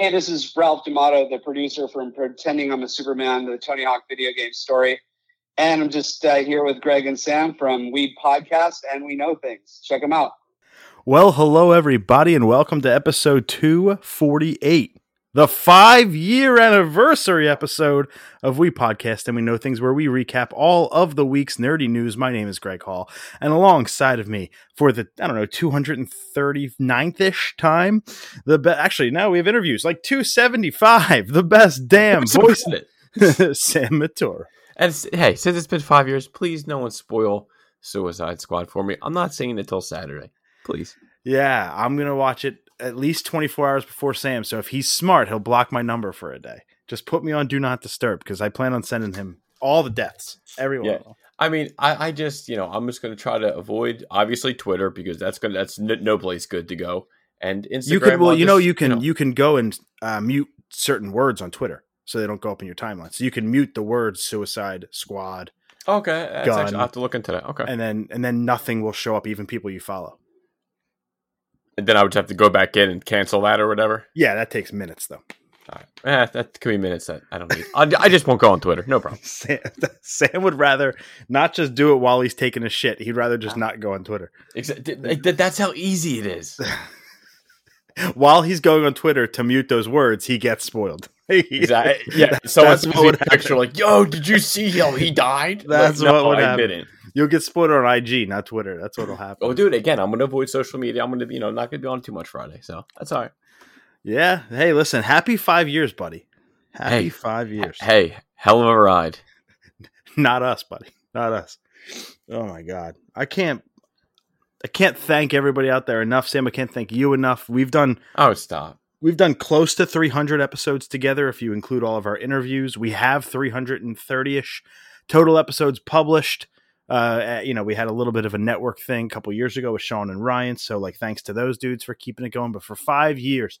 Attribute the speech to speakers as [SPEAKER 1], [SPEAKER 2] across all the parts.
[SPEAKER 1] Hey, this is Ralph D'Amato, the producer from Pretending I'm a Superman, the Tony Hawk video game story. And I'm just uh, here with Greg and Sam from We Podcast, and we know things. Check them out.
[SPEAKER 2] Well, hello, everybody, and welcome to episode 248 the five year anniversary episode of We Podcast and We Know Things, where we recap all of the week's nerdy news. My name is Greg Hall, and alongside of me for the, I don't know, 239th ish time, the be- actually, now we have interviews like 275, the best damn voice, Sam Matura.
[SPEAKER 3] And hey, since it's been five years, please no one spoil Suicide Squad for me. I'm not seeing it until Saturday. Please.
[SPEAKER 2] Yeah, I'm going to watch it at least 24 hours before Sam. So if he's smart, he'll block my number for a day. Just put me on do not disturb because I plan on sending him all the deaths, everyone. Yeah.
[SPEAKER 3] I mean, I, I just, you know, I'm just going to try to avoid obviously Twitter because that's going that's n- no place good to go. And Instagram.
[SPEAKER 2] You could, well, you just, know, you can, you, know. you can go and uh, mute certain words on Twitter so they don't go up in your timeline. So you can mute the words suicide squad.
[SPEAKER 3] Okay. That's gun, actually, i have to look into that. Okay.
[SPEAKER 2] And then, and then nothing will show up, even people you follow.
[SPEAKER 3] And then I would have to go back in and cancel that or whatever.
[SPEAKER 2] Yeah, that takes minutes though.
[SPEAKER 3] All right. Eh, that could be minutes that I don't need. I, I just won't go on Twitter. No problem.
[SPEAKER 2] Sam, Sam, would rather not just do it while he's taking a shit. He'd rather just not go on Twitter. Exactly.
[SPEAKER 3] That's how easy it is.
[SPEAKER 2] while he's going on Twitter to mute those words, he gets spoiled.
[SPEAKER 3] exactly. Yeah. So that's what would picture like, yo, did you see how he died?
[SPEAKER 2] That's like, what no, would I happen. Didn't. You'll get spoiled on IG, not Twitter. That's what'll happen.
[SPEAKER 3] Oh, dude, again, I'm gonna avoid social media. I'm gonna, you know, not gonna be on too much Friday, so that's all right.
[SPEAKER 2] Yeah. Hey, listen, happy five years, buddy. Happy hey, five years.
[SPEAKER 3] Hey, hell of a ride.
[SPEAKER 2] not us, buddy. Not us. Oh my god, I can't. I can't thank everybody out there enough, Sam. I can't thank you enough. We've done.
[SPEAKER 3] Oh, stop.
[SPEAKER 2] We've done close to 300 episodes together if you include all of our interviews. We have 330 ish total episodes published. Uh, you know, we had a little bit of a network thing a couple years ago with Sean and Ryan. So, like, thanks to those dudes for keeping it going. But for five years,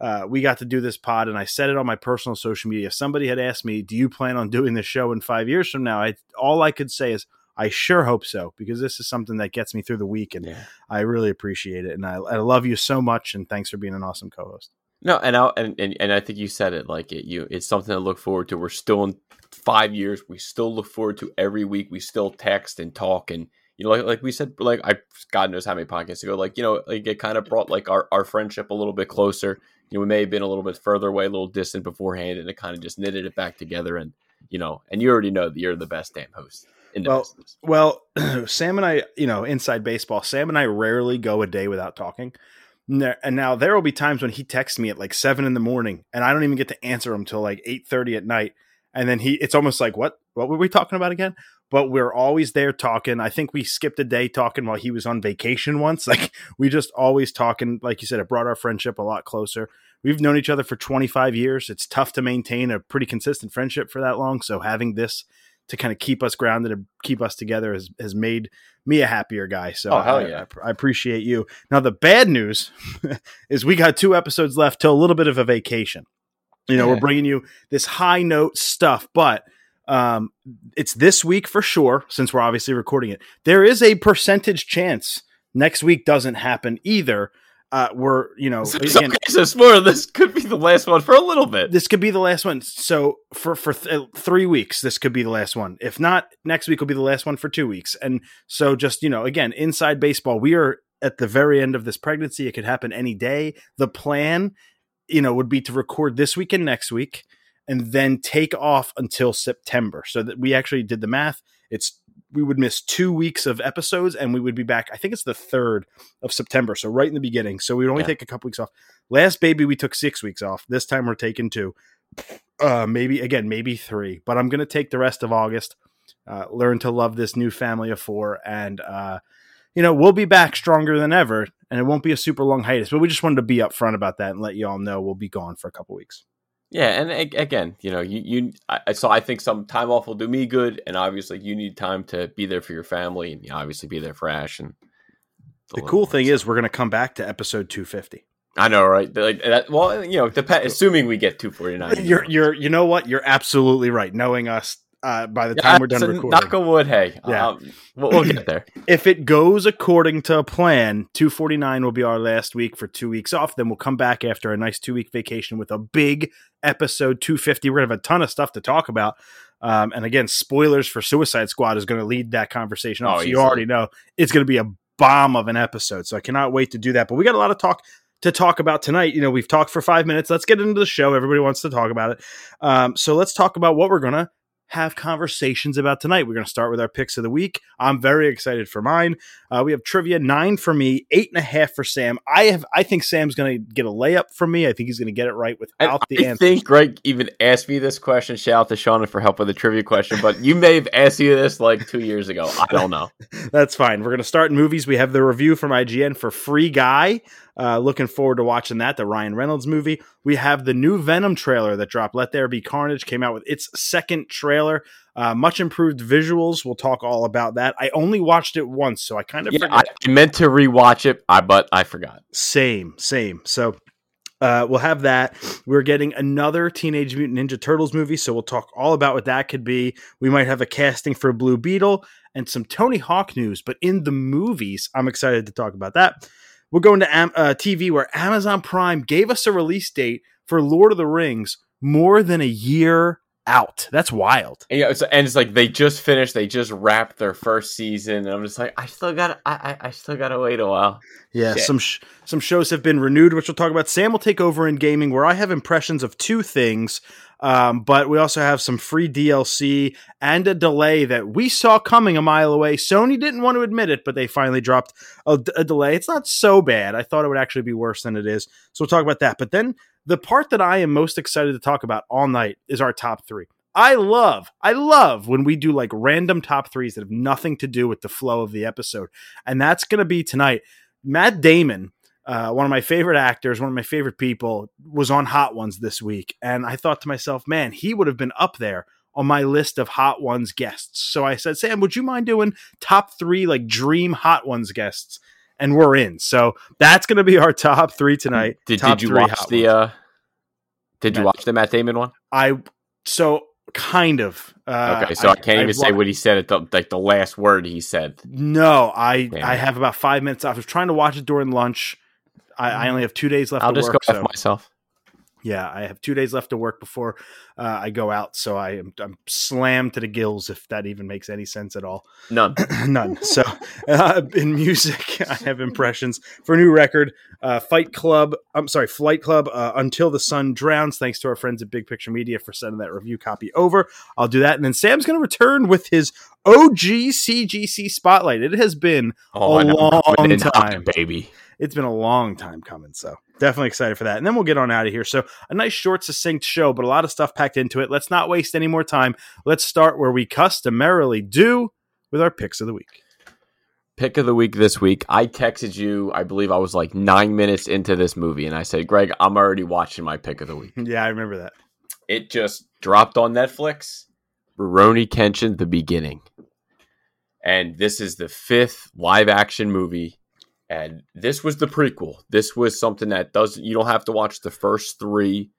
[SPEAKER 2] uh, we got to do this pod, and I said it on my personal social media. If somebody had asked me, "Do you plan on doing this show in five years from now?" I all I could say is, "I sure hope so," because this is something that gets me through the week, and yeah. I really appreciate it. And I, I love you so much, and thanks for being an awesome co-host.
[SPEAKER 3] No, and I and, and, and I think you said it like it. You, it's something to look forward to. We're still in five years. We still look forward to every week. We still text and talk, and you know, like like we said, like I God knows how many podcasts ago, like you know, like it kind of brought like our our friendship a little bit closer. You know, we may have been a little bit further away, a little distant beforehand, and it kind of just knitted it back together. And you know, and you already know that you're the best damn host. In the
[SPEAKER 2] well,
[SPEAKER 3] business.
[SPEAKER 2] well, Sam and I, you know, inside baseball, Sam and I rarely go a day without talking. And now there will be times when he texts me at like seven in the morning, and I don't even get to answer him till like eight thirty at night. And then he, it's almost like, what? What were we talking about again? But we're always there talking. I think we skipped a day talking while he was on vacation once. Like we just always talking. Like you said, it brought our friendship a lot closer. We've known each other for 25 years. It's tough to maintain a pretty consistent friendship for that long. So having this to kind of keep us grounded and keep us together has, has made me a happier guy. So
[SPEAKER 3] oh, hell yeah.
[SPEAKER 2] I, I, appreciate you. Now the bad news is we got two episodes left till a little bit of a vacation. You know, yeah. we're bringing you this high note stuff, but um, it's this week for sure since we're obviously recording it. There is a percentage chance next week doesn't happen either uh, we're you know
[SPEAKER 3] so, again, so, so this could be the last one for a little bit.
[SPEAKER 2] This could be the last one. So for for th- uh, three weeks, this could be the last one. If not, next week will be the last one for two weeks. And so just you know, again, inside baseball, we are at the very end of this pregnancy. It could happen any day. The plan, you know, would be to record this week and next week, and then take off until September. So that we actually did the math. It's we would miss two weeks of episodes and we would be back. I think it's the third of September, so right in the beginning. So we'd only yeah. take a couple weeks off. Last baby, we took six weeks off. This time we're taking two. Uh, maybe again, maybe three. But I'm gonna take the rest of August. Uh, learn to love this new family of four, and uh, you know we'll be back stronger than ever. And it won't be a super long hiatus, but we just wanted to be upfront about that and let you all know we'll be gone for a couple weeks.
[SPEAKER 3] Yeah, and again, you know, you you I, so I think some time off will do me good, and obviously you need time to be there for your family, and you obviously be there for Ash. And
[SPEAKER 2] the, the cool thing is, we're going to come back to episode two fifty.
[SPEAKER 3] I know, right? Like that. Well, you know, dep- assuming we get two forty nine.
[SPEAKER 2] You're you're you know what? You're absolutely right. Knowing us, uh, by the time
[SPEAKER 3] Yeah,
[SPEAKER 2] we're done recording.
[SPEAKER 3] Knock on wood. Hey,
[SPEAKER 2] Yeah.
[SPEAKER 3] um, we'll, we'll get there.
[SPEAKER 2] if it goes according to plan, 249 will be our last week for two weeks off. Then we'll come back after a nice two week vacation with a big episode 250. We're going to have a ton of stuff to talk about. Um, and again, spoilers for Suicide Squad is going to lead that conversation. off.
[SPEAKER 3] Oh,
[SPEAKER 2] so you already know it's going to be a bomb of an episode. So I cannot wait to do that. But we got a lot of talk to talk about tonight. You know, we've talked for five minutes. Let's get into the show. Everybody wants to talk about it. Um, so let's talk about what we're going to have conversations about tonight. We're going to start with our picks of the week. I'm very excited for mine. Uh, we have trivia nine for me, eight and a half for Sam. I have, I think Sam's going to get a layup from me. I think he's going to get it right
[SPEAKER 3] And
[SPEAKER 2] without the
[SPEAKER 3] I
[SPEAKER 2] answer.
[SPEAKER 3] I think Greg even asked me this question. Shout out to Shauna for help with the trivia question, but you may have asked you this like two years ago. I don't know.
[SPEAKER 2] That's fine. We're going to start in movies. We have the review from IGN for Free Guy. Uh, looking forward to watching that, the Ryan Reynolds movie. We have the new Venom trailer that dropped. Let There Be Carnage came out with its second trailer. Uh, much improved visuals. We'll talk all about that. I only watched it once, so I kind of
[SPEAKER 3] Yeah,
[SPEAKER 2] forgot.
[SPEAKER 3] I, I meant to rewatch it, I but I forgot.
[SPEAKER 2] Same, same. So uh, we'll have that. We're getting another Teenage Mutant Ninja Turtles movie, so we'll talk all about what that could be. We might have a casting for Blue Beetle and some Tony Hawk news, but in the movies, I'm excited to talk about that. We're going to Am- uh, TV where Amazon Prime gave us a release date for Lord of the Rings more than a year out. That's wild.
[SPEAKER 3] And, yeah, it's, and it's like they just finished, they just wrapped their first season, and I'm just like, I still got, I, I, I still got to wait a while.
[SPEAKER 2] Yeah,
[SPEAKER 3] Shit.
[SPEAKER 2] some sh- some shows have been renewed, which we'll talk about. Sam will take over in gaming, where I have impressions of two things, um, but we also have some free DLC and a delay that we saw coming a mile away. Sony didn't want to admit it, but they finally dropped a, a delay. It's not so bad. I thought it would actually be worse than it is. So we'll talk about that. But then the part that I am most excited to talk about all night is our top three. I love, I love when we do like random top threes that have nothing to do with the flow of the episode. And that's going to be tonight. Matt Damon, uh, one of my favorite actors, one of my favorite people, was on Hot Ones this week. And I thought to myself, man, he would have been up there on my list of Hot Ones guests. So I said, Sam, would you mind doing top three, like dream Hot Ones guests? And we're in. So that's going to be our top three tonight.
[SPEAKER 3] Did, did you watch the, uh, did you
[SPEAKER 2] Matt-
[SPEAKER 3] watch the Matt Damon one?
[SPEAKER 2] I, so kind of. Uh,
[SPEAKER 3] Okay, so I, can't even say what he said at the, like the last word he said.
[SPEAKER 2] No, I
[SPEAKER 3] Damn
[SPEAKER 2] I have about five minutes. I was trying to watch it during lunch. I, I only have two days left
[SPEAKER 3] I'll
[SPEAKER 2] to
[SPEAKER 3] just
[SPEAKER 2] work.
[SPEAKER 3] go
[SPEAKER 2] so
[SPEAKER 3] myself.
[SPEAKER 2] Yeah, I have two days left to work before uh, I go out. So I am I'm slammed to the gills, if that even makes any sense at all.
[SPEAKER 3] None.
[SPEAKER 2] None. So uh, in music, I have impressions for a new record. Uh, Fight Club. I'm sorry, Flight Club. Uh, Until the Sun Drowns. Thanks to our friends at Big Picture Media for sending that review copy over. I'll do that, and then Sam's going to return with his OG CGC spotlight. It has been
[SPEAKER 3] Oh,
[SPEAKER 2] A long time.
[SPEAKER 3] baby.
[SPEAKER 2] It's been a long time coming. So definitely excited for that. And then we'll get on out of here. So a nice, short, succinct show, but a lot of stuff packed into it. Let's not waste any more time. Let's start where we customarily do with our picks of the week.
[SPEAKER 3] Pick of the week this week. I texted you. I believe I was like nine minutes into this movie, and I said, "Greg, I'm already watching my pick of the week."
[SPEAKER 2] Yeah, I remember that.
[SPEAKER 3] It just dropped on Netflix. Rurouni Kenshin: The Beginning, and this is the fifth live action movie. And this was the prequel. This was something that doesn't. You don't have to watch the first three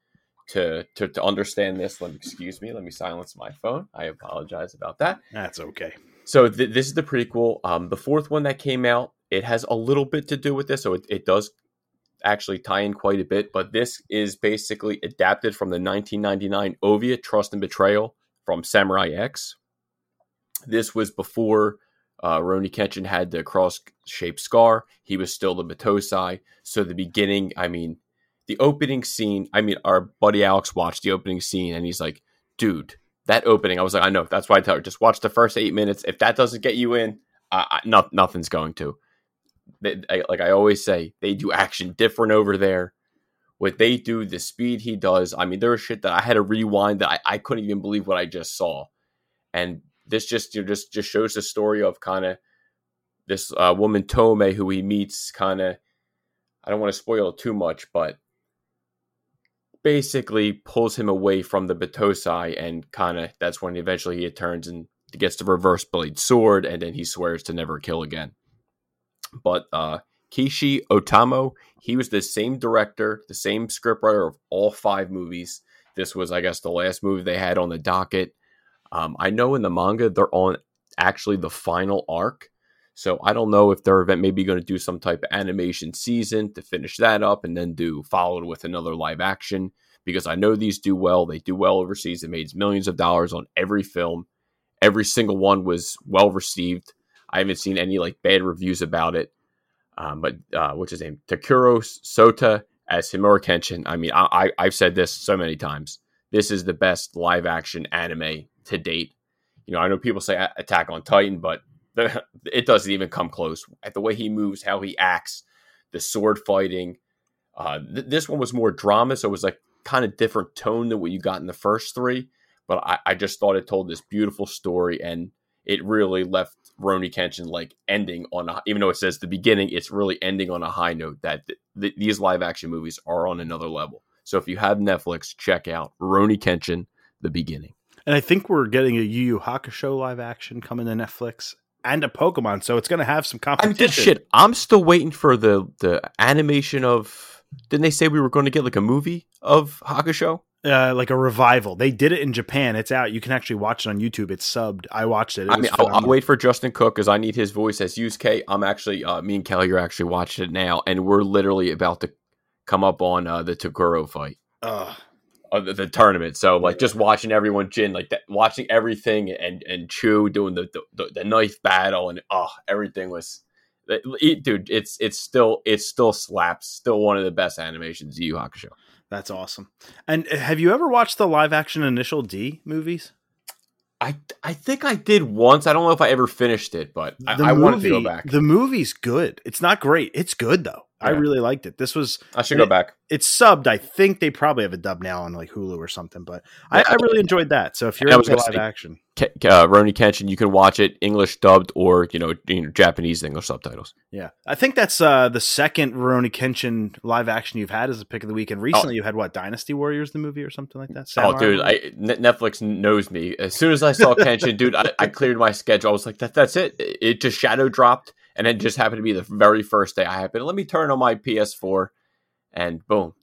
[SPEAKER 3] to to, to understand this. Let me excuse me. Let me silence my phone. I apologize about that.
[SPEAKER 2] That's okay.
[SPEAKER 3] So th- this is the prequel. Um, the fourth one that came out, it has a little bit to do with this, so it, it does actually tie in quite a bit. But this is basically adapted from the 1999 OVA Trust and Betrayal from Samurai X. This was before uh, Rurouni Kenshin had the cross-shaped scar. He was still the Battosai. So the beginning, I mean, the opening scene. I mean, our buddy Alex watched the opening scene, and he's like, "Dude." That opening, I was like, I know. That's why I tell her, just watch the first eight minutes. If that doesn't get you in, I, I, no, nothing's going to. They, I, like I always say, they do action different over there. What they do, the speed he does. I mean, there was shit that I had to rewind that I, I couldn't even believe what I just saw. And this just you know, just just shows the story of kind of this uh, woman Tomoe who he meets. Kind of, I don't want to spoil too much, but basically pulls him away from the Battosai, and kind of that's when eventually he turns and gets the reverse blade sword, and then he swears to never kill again. But uh, Keishi Otomo, he was the same director, the same scriptwriter of all five movies. This was, I guess, the last movie they had on the docket. Um, I know in the manga they're on actually the final arc, so I don't know if their event maybe going to do some type of animation season to finish that up and then do followed with another live action because I know these do well. They do well overseas. It made millions of dollars on every film. Every single one was well received. I haven't seen any like bad reviews about it. Um, but uh, what's his name? Takeru Satoh as Himura Kenshin. I mean, I, I have said this so many times. This is the best live action anime to date. You know, I know people say Attack on Titan, but the, it doesn't even come close. At the way he moves, how he acts, the sword fighting. Uh, th- this one was more drama, so it was like kind of different tone than what you got in the first three. But I, I just thought it told this beautiful story, and it really left Rurouni Kenshin like ending on a, even though it says the beginning, it's really ending on a high note that th- th- these live action movies are on another level. So if you have Netflix, check out Rurouni Kenshin, the beginning.
[SPEAKER 2] And I think we're getting a Yu Yu Hakusho live action coming to Netflix and a Pokemon, so it's going to have some competition.
[SPEAKER 3] I mean, shit, I'm still waiting for the the animation of. Didn't they say we were going to get like a movie of Hakusho?
[SPEAKER 2] Uh, like a revival. They did it in Japan. It's out. You can actually watch it on YouTube. It's subbed. I watched it. it
[SPEAKER 3] I mean, I'll, I'll, wait for Justin Cook because I need his voice as Yusuke. I'm actually, uh, me and Kelly are actually watching it now, and we're literally about to come up on uh, the Toguro fight.
[SPEAKER 2] Uh,
[SPEAKER 3] the, the, tournament. So like just watching everyone Jin like that, watching everything and and Chu doing the the, the knife battle and oh everything was. Dude, it's it's still it's still slaps. Still one of the best animations Yu Hakusho.
[SPEAKER 2] That's awesome. And uh, have you ever watched the live action Initial D movies?
[SPEAKER 3] I I think I did once. I don't know if I ever finished it, but I, I wanted to go back.
[SPEAKER 2] The movie's good. It's not great. It's good though. Yeah. I really liked it. This was
[SPEAKER 3] I should go back.
[SPEAKER 2] It's subbed. I think they probably have a dub now on like Hulu or something. But I, I really enjoyed that. So if you're into live say, action,
[SPEAKER 3] uh, Rurouni Kenshin, you can watch it English dubbed or you know, you know Japanese English subtitles.
[SPEAKER 2] Yeah, I think that's uh, the second Rurouni Kenshin live action you've had as a pick of the week. And recently, oh. you had what Dynasty Warriors, the movie, or something like that.
[SPEAKER 3] Samurai oh, dude, I, Netflix knows me. As soon as I saw Kenshin, dude, I, I, cleared my schedule. I was like, that, that's it. It just shadow dropped and it just happened to be the very first day I happened. Let me turn on my PS4, and boom,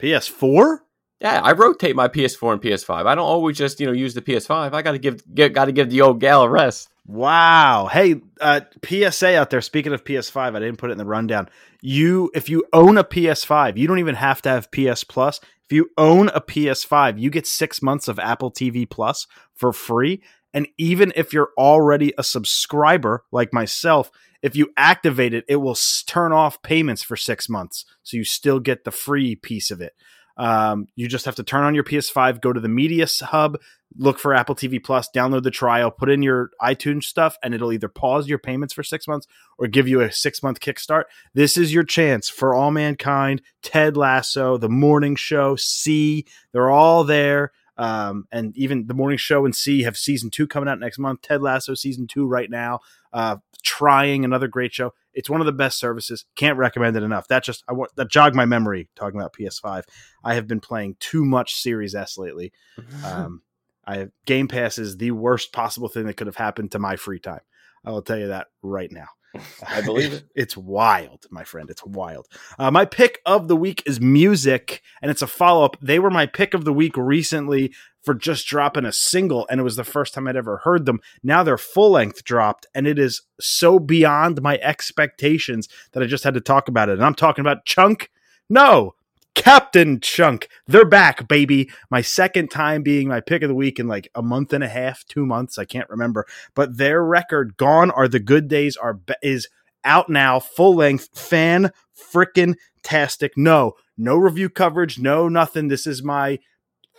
[SPEAKER 2] PS4.
[SPEAKER 3] Yeah, I rotate my PS4 and PS5. I don't always just you know use the PS5. I got to give got to give the old gal a rest.
[SPEAKER 2] Wow. Hey, uh, PSA out there. Speaking of PS5, I didn't put it in the rundown. You, if you own a PS5, you don't even have to have PS Plus. If you own a PS5, you get six months of Apple TV Plus for free. And even if you're already a subscriber like myself, if you activate it, it will turn off payments for six months. So you still get the free piece of it. Um, you just have to turn on your PS5, go to the Media Hub, look for Apple TV Plus, download the trial, put in your iTunes stuff, and it'll either pause your payments for six months or give you a six month kickstart. This is your chance for All Mankind, Ted Lasso, The Morning Show, See. They're all there. Um, and even the morning show and see have season two coming out next month. Ted Lasso season two right now. Uh, trying another great show. It's one of the best services. Can't recommend it enough. That just I want that jogged my memory talking about PS5. I have been playing too much Series S lately. Um, I have, Game Pass is the worst possible thing that could have happened to my free time. I will tell you that right now.
[SPEAKER 3] I believe it.
[SPEAKER 2] it's wild, my friend. It's wild. Uh, my pick of the week is music, and it's a follow up. They were my pick of the week recently for just dropping a single, and it was the first time I'd ever heard them. Now they're full length dropped, and it is so beyond my expectations that I just had to talk about it. And I'm talking about Chunk. No, Captain Chunk. They're back, baby. My second time being my pick of the week in like a month and a half, two months. I can't remember. But their record, Gone Are the Good Days, are is out now, full length, fan freaking tastic. No, no review coverage, no nothing. This is my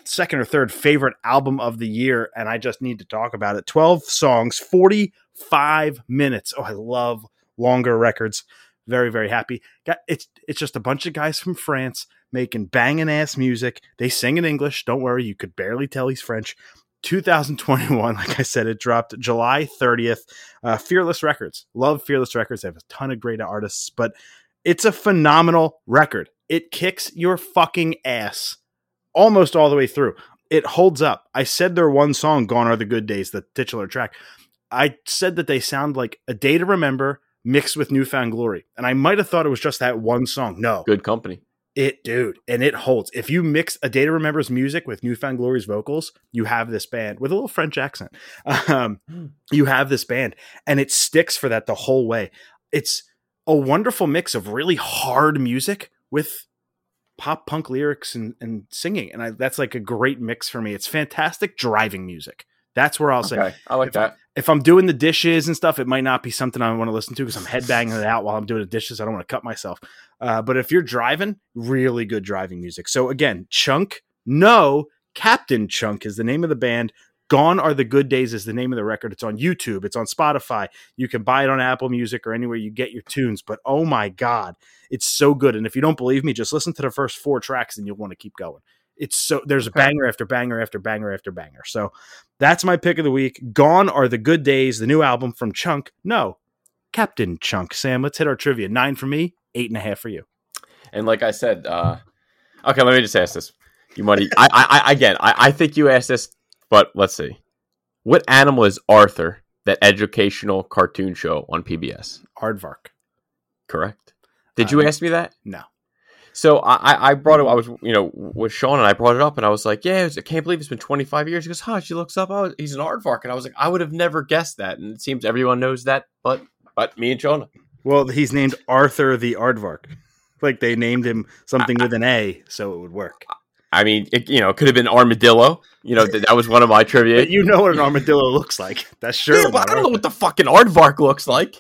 [SPEAKER 2] second or third favorite album of the year, and I just need to talk about it. 12 songs, 45 minutes. Oh, I love longer records. Very, very happy. It's it's just a bunch of guys from France making banging ass music. They sing in English. Don't worry, you could barely tell he's French. 2021, like I said, it dropped July 30th. Uh, Fearless Records. Love Fearless Records. They have a ton of great artists, but it's a phenomenal record. It kicks your fucking ass almost all the way through. It holds up. I said their one song, Gone Are the Good Days, the titular track. I said that they sound like a day to remember mixed with New Found Glory. And I might have thought it was just that one song. No.
[SPEAKER 3] Good company.
[SPEAKER 2] It, dude, and it holds. If you mix a day to remember's music with New Found Glory's vocals, you have this band with a little French accent. Um, you have this band, and it sticks for that the whole way. It's a wonderful mix of really hard music with pop punk lyrics and, and singing, and I, that's like a great mix for me. It's fantastic driving music. That's where I'll say
[SPEAKER 3] I like
[SPEAKER 2] If I-
[SPEAKER 3] that.
[SPEAKER 2] If I'm doing the dishes and stuff, it might not be something I want to listen to because I'm headbanging it out while I'm doing the dishes. I don't want to cut myself. Uh, but if you're driving, really good driving music. So again, Chunk, no, Captain Chunk is the name of the band. Gone Are the Good Days is the name of the record. It's on YouTube. It's on Spotify. You can buy it on Apple Music or anywhere you get your tunes. But oh my God, it's so good. And if you don't believe me, just listen to the first four tracks and you'll want to keep going. It's so there's a banger after banger after banger after banger. So that's my pick of the week. Gone are the good days. The new album from Chunk. No, Captain Chunk. Sam, let's hit our trivia. Nine for me, eight and a half for you.
[SPEAKER 3] And like I said, uh, okay, let me just ask this. You might, I, I, I, again, I, I think you asked this, but let's see. What animal is Arthur? That educational cartoon show on PBS.
[SPEAKER 2] Aardvark.
[SPEAKER 3] Correct. Did you
[SPEAKER 2] Um,
[SPEAKER 3] ask me that?
[SPEAKER 2] No.
[SPEAKER 3] So I, I- I brought it. I was, you know, with Sean and I brought it up, and I was like, "Yeah, was- I can't believe it's been 25 years." He goes, "Huh?" She looks up. Oh, he's an aardvark, and I was like, "I would have never guessed that." And it seems everyone knows that, but but me and Sean.
[SPEAKER 2] Well, he's named Arthur the Aardvark. Like they named him something with an A, so it would work.
[SPEAKER 3] I mean, it, you know, it could have been armadillo. You know, th- that was one of my trivia.
[SPEAKER 2] But you know what an armadillo looks like. That's sure.
[SPEAKER 3] yeah, but I don't know what the fucking aardvark looks like.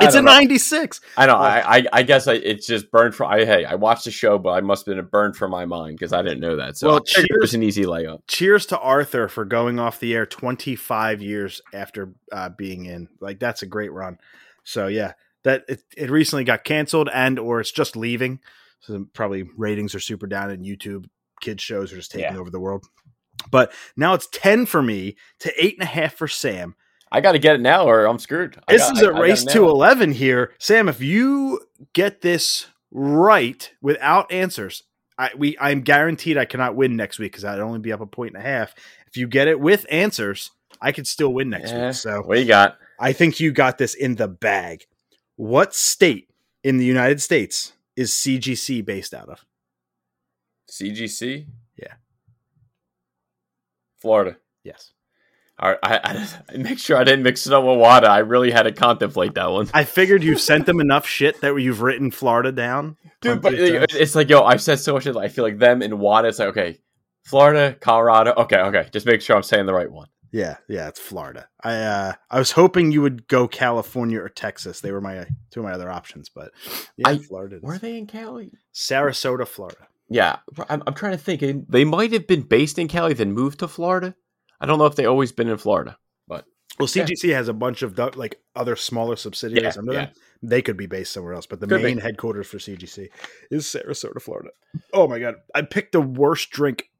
[SPEAKER 2] It's a
[SPEAKER 3] know.
[SPEAKER 2] 96.
[SPEAKER 3] I know. I, I, I guess I, it's just burned from. I, hey, I watched the show, but I must have been burned from my mind because I didn't know that. So
[SPEAKER 2] Well,
[SPEAKER 3] figured it
[SPEAKER 2] cheers.
[SPEAKER 3] was an easy layup.
[SPEAKER 2] Cheers to Arthur for going off the air 25 years after uh, being in. Like that's a great run. So yeah, that it, it recently got canceled and or it's just leaving. So probably ratings are super down and YouTube kids shows are just taking
[SPEAKER 3] Yeah.
[SPEAKER 2] over the world. But now it's 10 for me to eight and a half for Sam.
[SPEAKER 3] I got to get it now, or I'm screwed. I
[SPEAKER 2] This
[SPEAKER 3] got-
[SPEAKER 2] is a
[SPEAKER 3] I
[SPEAKER 2] race to 11 here. Sam, if you get this right without answers, I we I'm guaranteed I cannot win next week because I'd only be up a point and a half. If you get it with answers, I could still win next
[SPEAKER 3] Yeah.
[SPEAKER 2] week. So
[SPEAKER 3] What you got?
[SPEAKER 2] I think you got this in the bag. What state in the United States is CGC based out of?
[SPEAKER 3] CGC.
[SPEAKER 2] Yeah.
[SPEAKER 3] Florida.
[SPEAKER 2] Yes.
[SPEAKER 3] Right, I, I make sure I didn't mix it up with WADA. I really had to contemplate that one,
[SPEAKER 2] I figured you've sent them enough shit that you've written Florida down.
[SPEAKER 3] dude. But it- it's like, yo, I've said so much. shit, I feel like them and WADA. It's like, okay, Florida, Colorado. Okay, okay, just make sure I'm saying the right one.
[SPEAKER 2] Yeah, yeah, it's Florida. I uh I was hoping you would go California or Texas. They were my two of my other options, but yeah,
[SPEAKER 3] I-
[SPEAKER 2] Florida.
[SPEAKER 3] Were they in Cali?
[SPEAKER 2] Sarasota, Florida.
[SPEAKER 3] Yeah, I'm, I'm trying to think. They might have been based in Cali, then moved to Florida. I don't know if they always been in Florida.
[SPEAKER 2] But well,
[SPEAKER 3] Yeah.
[SPEAKER 2] CGC has a bunch of like other smaller subsidiaries
[SPEAKER 3] Yeah,
[SPEAKER 2] under
[SPEAKER 3] yeah.
[SPEAKER 2] them. They could be based somewhere else, but the
[SPEAKER 3] Could be.
[SPEAKER 2] main headquarters for CGC is Sarasota, Florida. Oh my god, I picked the worst drink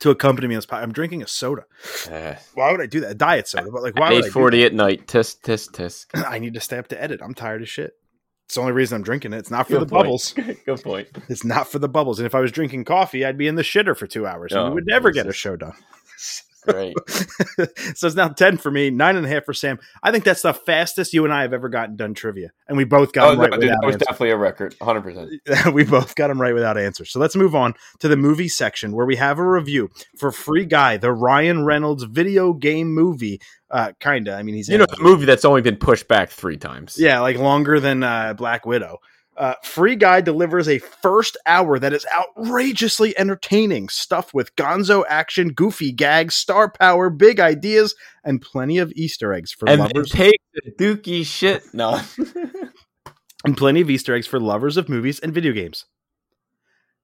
[SPEAKER 2] to accompany me on this pod. I'm drinking a soda.
[SPEAKER 3] Uh,
[SPEAKER 2] Why would I do that? A diet soda, but like, why would I
[SPEAKER 3] Eight
[SPEAKER 2] do
[SPEAKER 3] forty at night. Tisk tisk tisk.
[SPEAKER 2] I need to stay up to edit. I'm tired of shit. It's the only reason I'm drinking it. It's not for
[SPEAKER 3] Good
[SPEAKER 2] the
[SPEAKER 3] point.
[SPEAKER 2] bubbles.
[SPEAKER 3] Good point.
[SPEAKER 2] It's not for the bubbles. And if I was drinking coffee, I'd be in the shitter for two hours. and
[SPEAKER 3] Oh,
[SPEAKER 2] we would never get a show done.
[SPEAKER 3] Great.
[SPEAKER 2] so it's now 10 for me, nine and a half for Sam. I think that's the fastest you and I have ever gotten done trivia. And we both got
[SPEAKER 3] Oh,
[SPEAKER 2] them
[SPEAKER 3] no,
[SPEAKER 2] right
[SPEAKER 3] dude,
[SPEAKER 2] without
[SPEAKER 3] that was
[SPEAKER 2] answers.
[SPEAKER 3] definitely a record. 100. percent
[SPEAKER 2] we both got them right without answers. So let's move on to the movie section where we have a review for Free Guy, the Ryan Reynolds video game movie. Uh, kinda. I mean, he's
[SPEAKER 3] You know,
[SPEAKER 2] it.
[SPEAKER 3] the movie that's only been pushed back three times.
[SPEAKER 2] Yeah, like longer than uh, Black Widow. Uh, Free Guy delivers a first hour that is outrageously entertaining, stuffed with gonzo action, goofy gags, star power, big ideas, and plenty of Easter eggs for
[SPEAKER 3] and
[SPEAKER 2] lovers.
[SPEAKER 3] take the dookie shit. No.
[SPEAKER 2] and plenty of Easter eggs for lovers of movies and video games.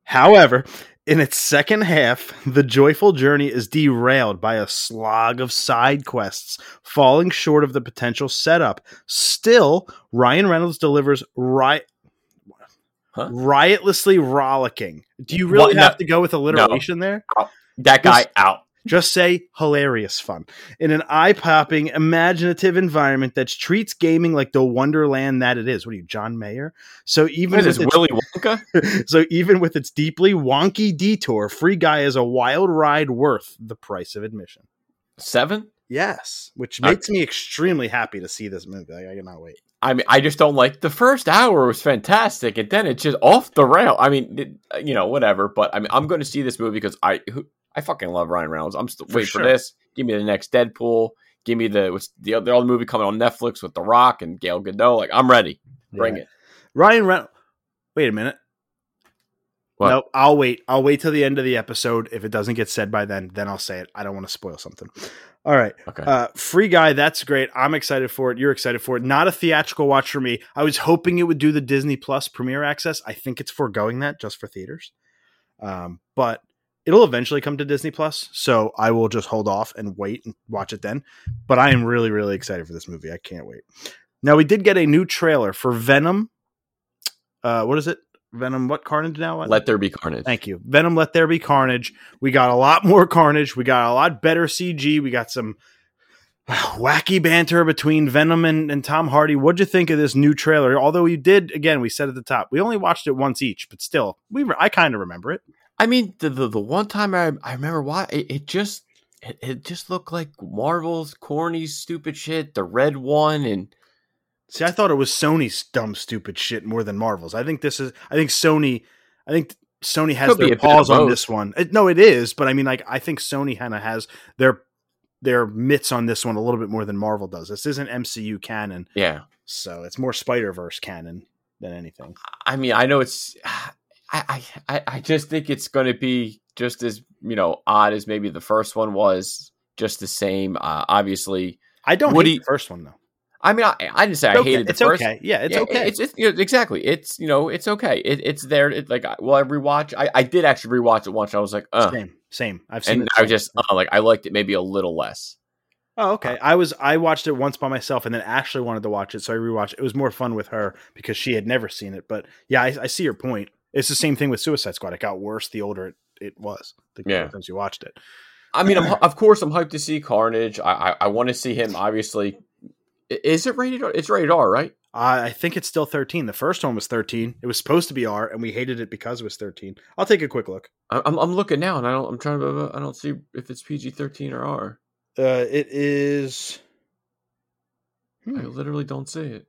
[SPEAKER 2] However, in its second half, the joyful journey is derailed by a slog of side quests, falling short of the potential setup. Still, Ryan Reynolds delivers right.
[SPEAKER 3] Huh?
[SPEAKER 2] Riotlessly rollicking. Do you really
[SPEAKER 3] What? No.
[SPEAKER 2] have to go with alliteration there?
[SPEAKER 3] Uh, that guy out.
[SPEAKER 2] Just say hilarious fun in an eye popping, imaginative environment that treats gaming like the wonderland that it is. What are you, John Mayer? So even
[SPEAKER 3] What is
[SPEAKER 2] with
[SPEAKER 3] Willy Wonka?
[SPEAKER 2] its, so even with its deeply wonky detour, Free Guy is a wild ride worth the price of admission.
[SPEAKER 3] Seven?
[SPEAKER 2] Yes, which
[SPEAKER 3] I-
[SPEAKER 2] makes me extremely happy to see this movie. Like, I cannot wait.
[SPEAKER 3] I mean, I just don't like the first hour was fantastic, and then it's just off the rail. I mean, it, uh, you know, whatever. But I mean, I'm going to see this movie because I who, I fucking love Ryan Reynolds. I'm still waiting
[SPEAKER 2] sure.
[SPEAKER 3] for this. Give me the next Deadpool. Give me the what's the other, the other movie coming on Netflix with The Rock and Gal Gadot. Like, I'm ready. Bring
[SPEAKER 2] Yeah.
[SPEAKER 3] it.
[SPEAKER 2] Ryan Reynolds. Wait a minute.
[SPEAKER 3] What?
[SPEAKER 2] No, I'll wait. I'll wait till the end of the episode. If it doesn't get said by then, then I'll say it. I don't want to spoil something. All right.
[SPEAKER 3] Okay.
[SPEAKER 2] Uh, Free Guy, that's great. I'm excited for it. You're excited for it. Not a theatrical watch for me. I was hoping it would do the Disney Plus premiere access. I think it's foregoing that just for theaters. Um, but it'll eventually come to Disney Plus, so I will just hold off and wait and watch it then. But I am really, really excited for this movie. I can't wait. Now we did get a new trailer for Venom. Uh, what is it? Venom. What Carnage now?
[SPEAKER 3] Let there be carnage.
[SPEAKER 2] Thank you. Venom Let There Be Carnage. We got a lot more carnage. We got a lot better CG. We got some uh, wacky banter between Venom and, and Tom Hardy. What'd you think of this new trailer? Although you did, again, we said at the top, we only watched it once each, but still, we re- I kind of remember it.
[SPEAKER 3] I mean, the the, the one time I I remember why it, it just it, it just looked like Marvel's corny, stupid shit. The red one and
[SPEAKER 2] See, I thought it was Sony's dumb, stupid shit more than Marvel's. I think this is, I think Sony, I think Sony has
[SPEAKER 3] Could
[SPEAKER 2] their
[SPEAKER 3] a bit of
[SPEAKER 2] paws on this one. It, no, it is, but I mean, like, I think Sony kind of has their their mitts on this one a little bit more than Marvel does. This isn't MCU canon.
[SPEAKER 3] yeah.
[SPEAKER 2] So it's more Spider Verse canon than anything.
[SPEAKER 3] I mean, I know it's. I I I just think it's going to be just as you know odd as maybe the first one was. Just the same. Uh, obviously,
[SPEAKER 2] I don't
[SPEAKER 3] Would
[SPEAKER 2] hate the first one though.
[SPEAKER 3] I mean, I, I didn't say I
[SPEAKER 2] It's okay.
[SPEAKER 3] hated the
[SPEAKER 2] It's
[SPEAKER 3] first.
[SPEAKER 2] okay. Yeah, it's
[SPEAKER 3] Yeah,
[SPEAKER 2] okay.
[SPEAKER 3] It's, it's you know, exactly. It's you know, it's okay. It, it's there. It, like, well, I rewatch? I, I did actually rewatch it once. I was like, uh,
[SPEAKER 2] same, same. I've seen
[SPEAKER 3] and
[SPEAKER 2] it.
[SPEAKER 3] I just uh, like I liked it maybe a little less.
[SPEAKER 2] Oh, okay. I was I watched it once by myself, and then Ashley wanted to watch it, so I rewatched. it. It was more fun with her because she had never seen it. But yeah, I, I see your point. It's the same thing with Suicide Squad. It got worse the older it, it was. The
[SPEAKER 3] Yeah.
[SPEAKER 2] more times you watched it.
[SPEAKER 3] I mean, I'm, of course, I'm hyped to see Carnage. I I, I want to see him. Obviously, I- is it rated? R? It's rated R, right?
[SPEAKER 2] I I think it's still 13. The first one was 13. It was supposed to be R, and we hated it because it was 13. I'll take a quick look.
[SPEAKER 3] I- I'm I'm looking now, and I don't. I'm trying to. I don't see if it's PG-13 or R.
[SPEAKER 2] Uh, it is.
[SPEAKER 3] I
[SPEAKER 2] Hmm.
[SPEAKER 3] literally don't see it.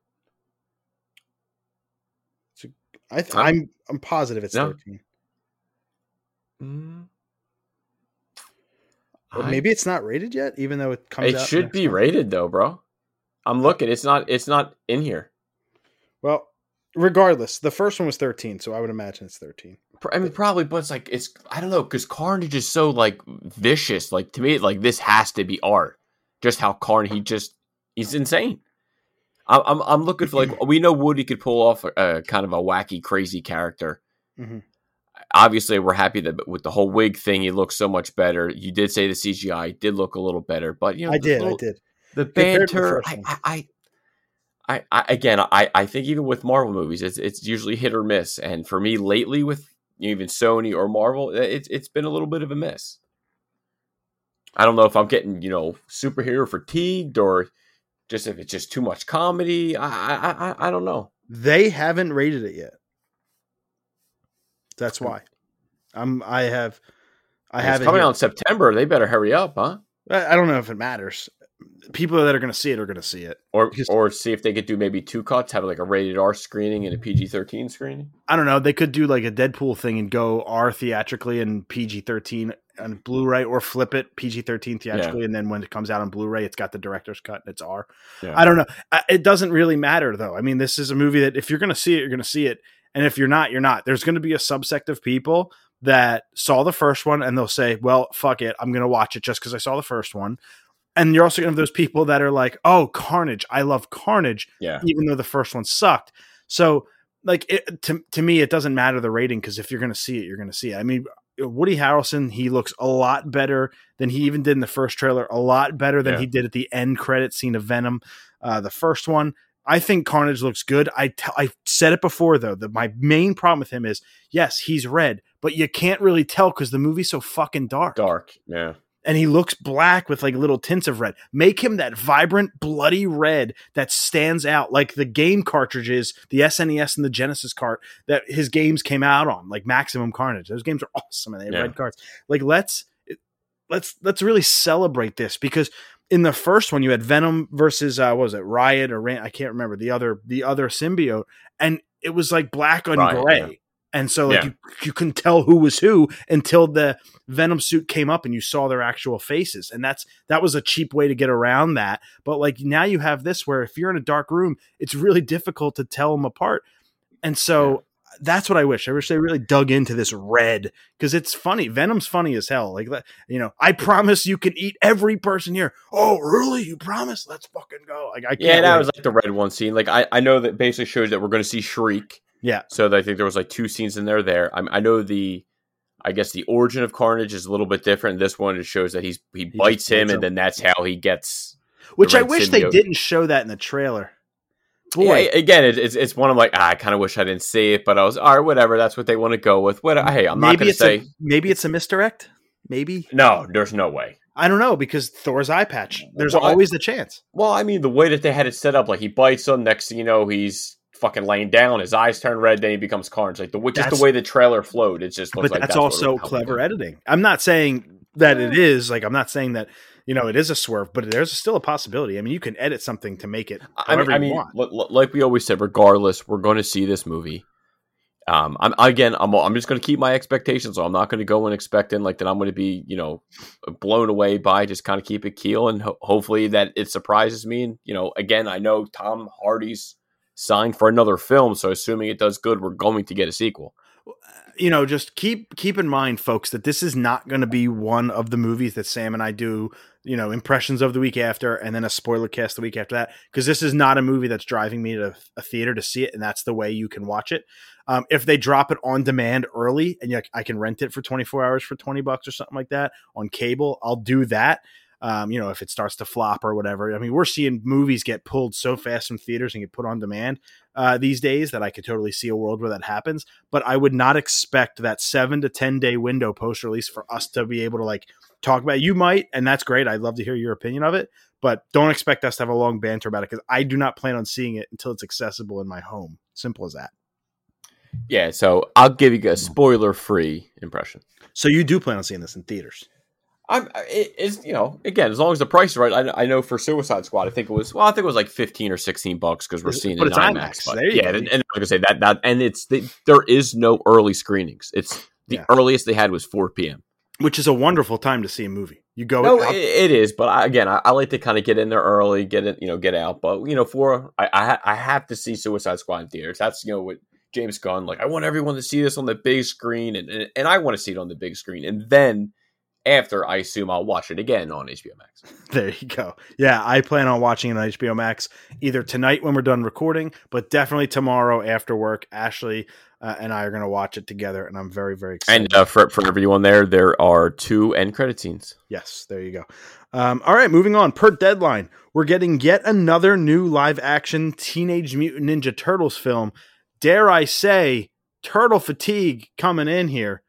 [SPEAKER 2] I th-
[SPEAKER 3] I'm-
[SPEAKER 2] I'm I'm positive it's
[SPEAKER 3] No.
[SPEAKER 2] 13.
[SPEAKER 3] Mm.
[SPEAKER 2] Or
[SPEAKER 3] I-
[SPEAKER 2] maybe it's not rated yet, even though it comes.
[SPEAKER 3] it
[SPEAKER 2] out
[SPEAKER 3] should be
[SPEAKER 2] month.
[SPEAKER 3] rated though, bro. I'm looking. It's not. It's not in here.
[SPEAKER 2] Well, regardless, the first one was 13, so I would imagine it's 13.
[SPEAKER 3] I mean, probably, but it's like it's. I don't know because Carnage is so like vicious. Like to me, like this has to be art. Just how Carnage, he just he's insane. I'm I'm, I'm looking for like we know Woody could pull off a, a kind of a wacky, crazy character.
[SPEAKER 2] Mhm.
[SPEAKER 3] Obviously, we're happy that with the whole wig thing, he looks so much better. You did say the CGI did look a little better, but you know,
[SPEAKER 2] I did,
[SPEAKER 3] little-
[SPEAKER 2] I did.
[SPEAKER 3] The banter. I. I, I, I, again, I, I think even with Marvel movies, it's it's usually hit or miss. And for me, lately with even Sony or Marvel, it's it's been a little bit of a miss. I don't know if I'm getting you know superhero fatigued or just if it's just too much comedy. I I I, I don't know.
[SPEAKER 2] They haven't rated it yet. That's hmm. why. I'm. I have. I
[SPEAKER 3] It's
[SPEAKER 2] have
[SPEAKER 3] coming out in September. They better hurry up, huh?
[SPEAKER 2] I I don't know if it matters. People that are going to see it are going to see it.
[SPEAKER 3] Or
[SPEAKER 2] Because-
[SPEAKER 3] or see if they could do maybe two cuts, have like a rated R screening and a PG thirteen screening.
[SPEAKER 2] I don't know. They could do like a Deadpool thing and go R theatrically and PG thirteen on Blu-ray, or flip it PG thirteen theatrically, and then when it comes out on Blu-ray, it's got the director's cut and it's R.
[SPEAKER 3] Yeah.
[SPEAKER 2] I don't know. It doesn't really matter though. I mean, this is a movie that if you're going to see it, you're going to see it, and if you're not, you're not. There's going to be a subsect of people that saw the first one and they'll say, "Well, fuck it, I'm going to watch it just because I saw the first one." And you're also going to have those people that are like, "Oh, Carnage! I love Carnage."
[SPEAKER 3] Yeah.
[SPEAKER 2] even though the first one sucked. So, like it, to to me, it doesn't matter the rating because if you're going to see it, you're going to see it. I mean, Woody Harrelson, he looks a lot better than he even did in the first trailer. A lot better than
[SPEAKER 3] Yeah.
[SPEAKER 2] he did at the end credit scene of Venom, uh, the first one. I think Carnage looks good. I t- I said it before though that my main problem with him is yes, he's red, but you can't really tell because the movie's so fucking dark
[SPEAKER 3] Dark. Yeah.
[SPEAKER 2] And he looks black with like little tints of red. Make him that vibrant, bloody red that stands out, like the game cartridges, the SNES and the Genesis cart that his games came out on, like Maximum Carnage. Those games are awesome, and they have
[SPEAKER 3] Yeah.
[SPEAKER 2] red cards. Like let's let's let's really celebrate this because in the first one you had Venom versus uh, what was it Riot or Rand, I can't remember the other the other symbiote, and it was like black on
[SPEAKER 3] Riot,
[SPEAKER 2] gray.
[SPEAKER 3] yeah.
[SPEAKER 2] And so like
[SPEAKER 3] Yeah.
[SPEAKER 2] you, you couldn't tell who was who until the Venom suit came up and you saw their actual faces. And that's that was a cheap way to get around that. But like now you have this where if you're in a dark room, it's really difficult to tell them apart. And so that's what I wish. I wish they really dug into this red because it's funny. Venom's funny as hell. Like that, you know, I promise you can eat every person here. Oh, really? You promise? Let's fucking go. Like I can't.
[SPEAKER 3] Yeah, that
[SPEAKER 2] wait.
[SPEAKER 3] was like the red one scene. Like I, I know that basically shows that we're going to see Shriek.
[SPEAKER 2] Yeah.
[SPEAKER 3] So I think there was like two scenes in there. There, I, I know the, I guess the origin of Carnage is a little bit different. This one it shows that he's he,
[SPEAKER 2] just
[SPEAKER 3] bites him,
[SPEAKER 2] bites
[SPEAKER 3] and
[SPEAKER 2] him.
[SPEAKER 3] then that's how he gets.
[SPEAKER 2] Which I wish they didn't show that in the trailer. Boy,
[SPEAKER 3] Yeah, again, it, it's it's one of like ah, I kind of wish I didn't see it, but I was all right, whatever. That's what they want to go with. What? Hey, I'm not
[SPEAKER 2] maybe
[SPEAKER 3] going to
[SPEAKER 2] it's
[SPEAKER 3] say
[SPEAKER 2] a maybe it's a misdirect. Maybe
[SPEAKER 3] no. There's no way.
[SPEAKER 2] I don't know because Thor's eye patch. There's
[SPEAKER 3] Well,
[SPEAKER 2] always the chance.
[SPEAKER 3] Well, I mean, the way that they had it set up, like he bites him. Next thing you know, he's fucking laying down. His eyes turn red. Then he becomes Carnage. Like the just
[SPEAKER 2] That's-
[SPEAKER 3] the way the trailer flowed, it just looks
[SPEAKER 2] But
[SPEAKER 3] like
[SPEAKER 2] that's,
[SPEAKER 3] what
[SPEAKER 2] also
[SPEAKER 3] it- how it
[SPEAKER 2] clever editing. I'm not saying that it is like I'm not saying that you know it is a swerve, but there's still a possibility. I mean, you can edit something to make it
[SPEAKER 3] I mean,
[SPEAKER 2] however
[SPEAKER 3] I
[SPEAKER 2] you
[SPEAKER 3] mean,
[SPEAKER 2] want.
[SPEAKER 3] li- li- like we always said, regardless, we're going to see this movie. Um, I'm again, I'm I'm just going to keep my expectations. low. I'm not going to go in expecting like that. I'm going to be, you know, blown away by. Just kind of keep it keel, and ho- hopefully that it surprises me. And you know, again, I know Tom Hardy's signed for another film, so assuming it does good, we're going to get a sequel.
[SPEAKER 2] you know, just keep keep in mind, folks, that this is not going to be one of the movies that Sam and I do. You know, impressions of the week after, and then a spoiler cast the week after that. Because this is not a movie that's driving me to a theater to see it, and that's the way you can watch it. Um, if they drop it on demand early, and I can rent it for twenty four hours for twenty bucks or something like that on cable, I'll do that. Um, you know, if it starts to flop or whatever. I mean, we're seeing movies get pulled so fast from theaters and get put on demand uh, these days that I could totally see a world where that happens. But I would not expect that seven to ten day window post release for us to be able to like talk about. It. You might, and that's great. I'd love to hear your opinion of it, but don't expect us to have a long banter about it because I do not plan on seeing it until it's accessible in my home. Simple as that.
[SPEAKER 3] Yeah, so I'll give you a spoiler-free impression.
[SPEAKER 2] So you do plan on seeing this in theaters?
[SPEAKER 3] I'm it is you know again as long as the price is right. I, I know for Suicide Squad, I think it was well, I think it was like fifteen or sixteen bucks because we're seeing
[SPEAKER 2] but
[SPEAKER 3] it
[SPEAKER 2] it's
[SPEAKER 3] in
[SPEAKER 2] IMAX.
[SPEAKER 3] But yeah, and, and like I say that that and it's the, there is no early screenings. It's the
[SPEAKER 2] Yeah.
[SPEAKER 3] earliest they had was four p.m.
[SPEAKER 2] Which is a wonderful time to see a movie. You go
[SPEAKER 3] No, it is, but I, again, I, I like to kind of get in there early, get it, you know, get out. But you know, for I I, I have to see Suicide Squad in theaters. That's you know what James Gunn like. I want everyone to see this on the big screen, and and, and I want to see it on the big screen, and then after I assume I'll watch it again on HBO Max.
[SPEAKER 2] There you go. Yeah, I plan on watching it on HBO Max either tonight when we're done recording, but definitely tomorrow after work. Ashley uh, and I are going to watch it together, and I'm very, very excited.
[SPEAKER 3] And uh, for for everyone there, there are two end credit scenes.
[SPEAKER 2] Yes, there you go. Um, all right, moving on. Per deadline, we're getting yet another new live action Teenage Mutant Ninja Turtles film. Dare I say, turtle fatigue coming in here.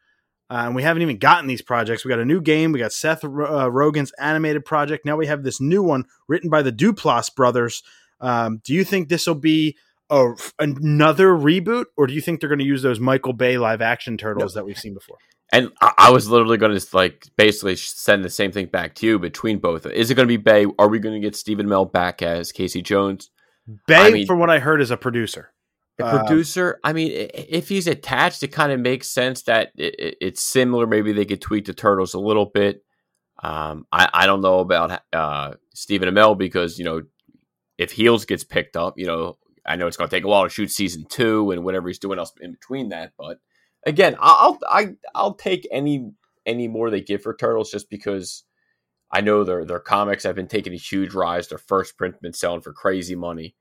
[SPEAKER 2] Uh, and we haven't even gotten these projects. We got a new game. We got Seth uh, Rogen's animated project. Now we have this new one written by the Duplass brothers. Um, do you think this will be a, another reboot, or do you think they're going to use those Michael Bay live action turtles that we've seen before?
[SPEAKER 3] And I, I was literally going to like basically send the same thing back to you between both. Is it going to be Bay? Are we going to get Stephen Amell back as Casey Jones?
[SPEAKER 2] Bay,
[SPEAKER 3] I mean-
[SPEAKER 2] from what I heard, is a producer.
[SPEAKER 3] The
[SPEAKER 2] Uh,
[SPEAKER 3] producer, I mean, if he's attached, it kind of makes sense that it- it's similar. Maybe they could tweak the turtles a little bit. Um, I, I don't know about uh, Stephen Amell because you know if Heels gets picked up, you know I know it's going to take a while to shoot season two and whatever he's doing else in between that. But again, I'll I I'll take any any more they give for turtles just because I know their their comics have been taking a huge rise. Their first print been selling for crazy money.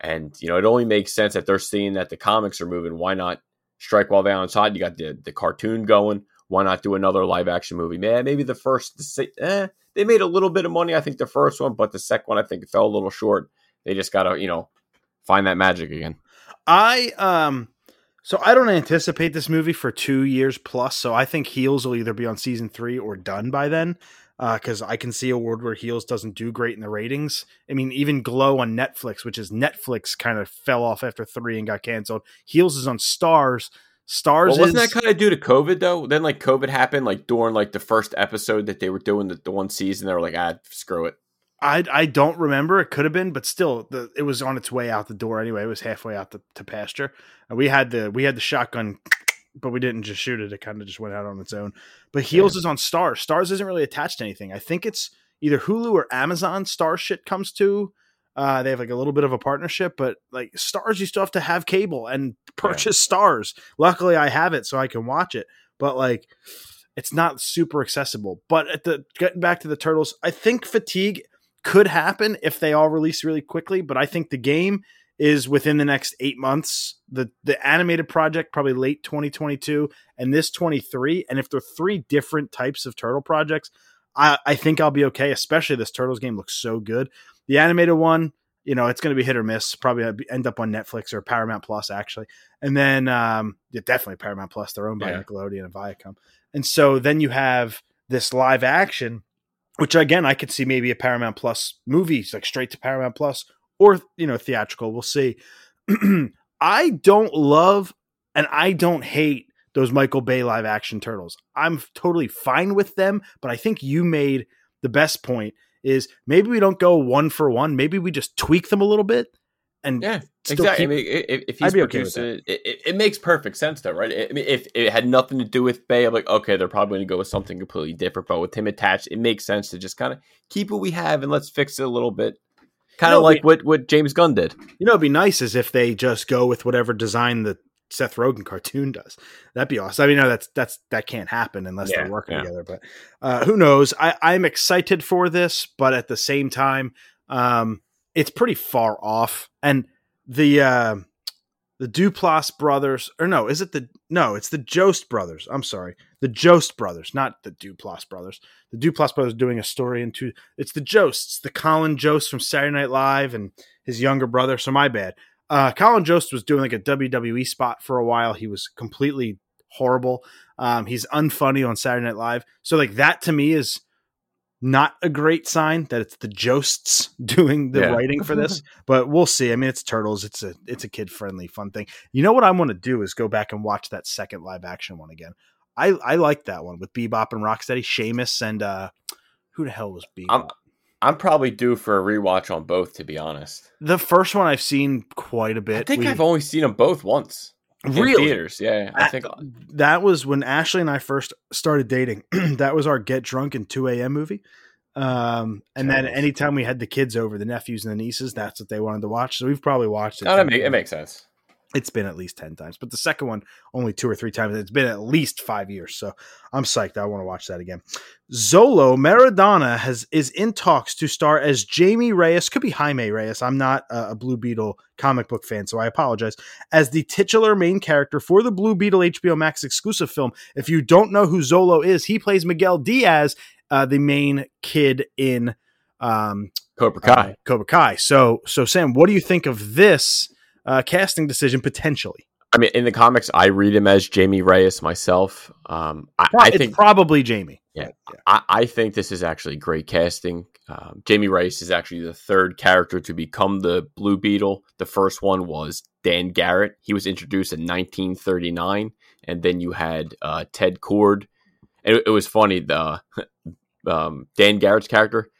[SPEAKER 3] And you know, it only makes sense that they're seeing that the comics are moving. Why not strike while they're outside? You got the the cartoon going. Why not do another live action movie? Man, maybe the first, the eh, they made a little bit of money. I think the first one, but the second one, I think fell a little short. They just gotta, you know, find that magic again.
[SPEAKER 2] I um so I don't anticipate this movie for two years plus. So I think Heels will either be on season three or done by then. Because I can see a world where Heels doesn't do great in the ratings. I mean, even Glow on Netflix, which is Netflix, kind of fell off after three and got canceled. Heels is on Starz. Starz
[SPEAKER 3] Well, wasn't
[SPEAKER 2] is
[SPEAKER 3] that kind of due to COVID though? Then like COVID happened, like during like the first episode that they were doing the, the one season, they were like, ah, screw it.
[SPEAKER 2] I I don't remember. It could have been, but still, the it was on its way out the door anyway. It was halfway out the, to pasture. And we had the we had the shotgun, but we didn't just shoot it. It kind of just went out on its own. But Heels is on Starz. Stars isn't really attached to anything. I think it's either Hulu or Amazon. Star shit comes to. Uh, they have like a little bit of a partnership, but like Starz, you still have to have cable and purchase yeah. Starz. Luckily, I have it so I can watch it. But like, it's not super accessible. But at the getting back to the turtles, I think fatigue could happen if they all release really quickly, but I think the game is within the next eight months. The the animated project probably late 2022 and this 23. And if they're three different types of turtle projects, I, I think I'll be okay, especially this Turtles game looks so good. The animated one, you know, it's going to be hit or miss. Probably end up on Netflix or Paramount Plus, actually. And then, um, yeah, definitely Paramount Plus. They're owned by yeah. Nickelodeon and Viacom. And so then you have this live action which again I could see maybe a Paramount Plus movies like straight to Paramount Plus or you know theatrical. We'll see. I don't love and I don't hate those Michael Bay live action turtles. I'm totally fine with them, but I think you made the best point is maybe we don't go one for one. Maybe we just tweak them a little bit and
[SPEAKER 3] yeah, exactly. Keep, I mean, if, if he's producing okay it, it, it, makes perfect sense though, right? I mean, if it had nothing to do with Bay, I'm like, okay, they're probably going to go with something completely different. But with him attached, it makes sense to just kind of keep what we have and let's fix it a little bit. Kind of you know, like what what James Gunn did.
[SPEAKER 2] You know, it'd be nice is if they just go with whatever design the Seth Rogen cartoon does. That'd be awesome. I mean, no, that's that's that can't happen unless yeah, they're working yeah. together. But uh, who knows? I, I'm excited for this, but at the same time, um, it's pretty far off. And the uh, the Duplass brothers, or no, is it the no? It's the Jost brothers. I'm sorry, the Jost brothers, not the Duplass brothers. The Duplass brothers doing a story into it's the Josts, the Colin Jost from Saturday Night Live and his younger brother. So my bad. Uh, Colin Jost was doing like a WWE spot for a while. He was completely horrible. Um, he's unfunny on Saturday Night Live. So like that to me is not a great sign that it's the Josts doing the yeah. writing for this, but we'll see. I mean, it's Turtles. It's a it's a kid friendly fun thing. You know what I want to do is go back and watch that second live action one again. I I like that one with Bebop and Rocksteady, Sheamus, and uh who the hell was Bebop?
[SPEAKER 3] I'm, I'm probably due for a rewatch on both, to be honest.
[SPEAKER 2] The first one I've seen quite a bit. I
[SPEAKER 3] think we, I've only seen them both once.
[SPEAKER 2] Really?
[SPEAKER 3] theaters, yeah. I think
[SPEAKER 2] that was when Ashley and I first started dating. that was our get drunk in two a.m. movie. Um, and then anytime we had the kids over, the nephews and the nieces, that's what they wanted to watch. So we've probably watched it.
[SPEAKER 3] Oh, make, it makes sense.
[SPEAKER 2] It's been at least 10 times, but the second one only two or three times. It's been at least five years. So I'm psyched. I want to watch that again. Xolo Maridueña has is in talks to star as Jamie Reyes, could be Jaime Reyes. I'm not a, a Blue Beetle comic book fan, so I apologize. As the titular main character for the Blue Beetle HBO Max exclusive film. If you don't know who Xolo is, he plays Miguel Diaz, uh, the main kid in um,
[SPEAKER 3] Cobra Kai.
[SPEAKER 2] Uh, Cobra Kai. So, so Sam, what do you think of this? Uh, casting decision potentially.
[SPEAKER 3] I mean, in the comics, I read him as Jamie Reyes myself. Um, I,
[SPEAKER 2] I
[SPEAKER 3] think
[SPEAKER 2] probably Jamie.
[SPEAKER 3] Yeah, yeah. I, I, think this is actually great casting. Um, Jamie Reyes is actually the third character to become the Blue Beetle. The first one was Dan Garrett. He was introduced in 1939, and then you had uh, Ted Kord. It, it was funny. The um, Dan Garrett's character,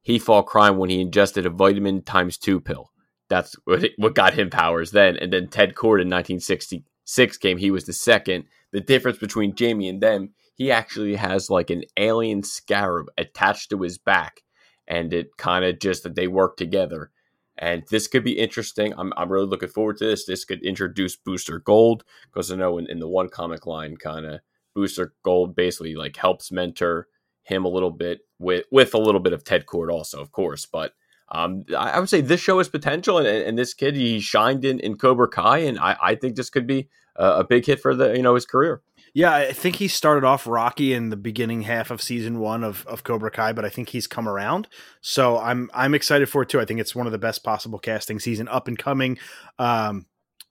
[SPEAKER 3] he fought crime when he ingested a vitamin times two pill. That's what, what got him powers then. And then Ted Kord in 1966 came. He was the second. The difference between Jamie and them, he actually has like an alien scarab attached to his back. And it kind of just that they work together. And this could be interesting. I'm, I'm really looking forward to this. This could introduce Booster Gold because I know in, in the one comic line, kind of Booster Gold basically like helps mentor him a little bit with with a little bit of Ted Kord also, of course. But um, I, would say this show has potential, and, and, this kid he shined in, in Cobra Kai, and I, I think this could be a, a, big hit for the you know his career.
[SPEAKER 2] Yeah, I think he started off rocky in the beginning half of season one of, of Cobra Kai, but I think he's come around. So I'm I'm excited for it too. I think it's one of the best possible casting season, up and coming. Um,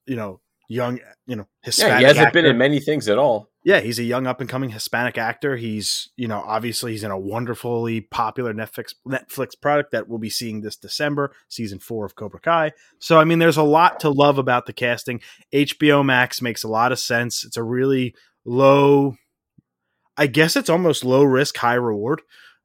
[SPEAKER 2] you know, young, you know,
[SPEAKER 3] Hispanic. Yeah, he hasn't actor. been in many things at all.
[SPEAKER 2] Yeah, he's a young up and coming Hispanic actor. He's, you know, obviously he's in a wonderfully popular Netflix Netflix product that we'll be seeing this December, season 4 of Cobra Kai. So I mean there's a lot to love about the casting. HBO Max makes a lot of sense. It's a really low I guess it's almost low risk, high reward.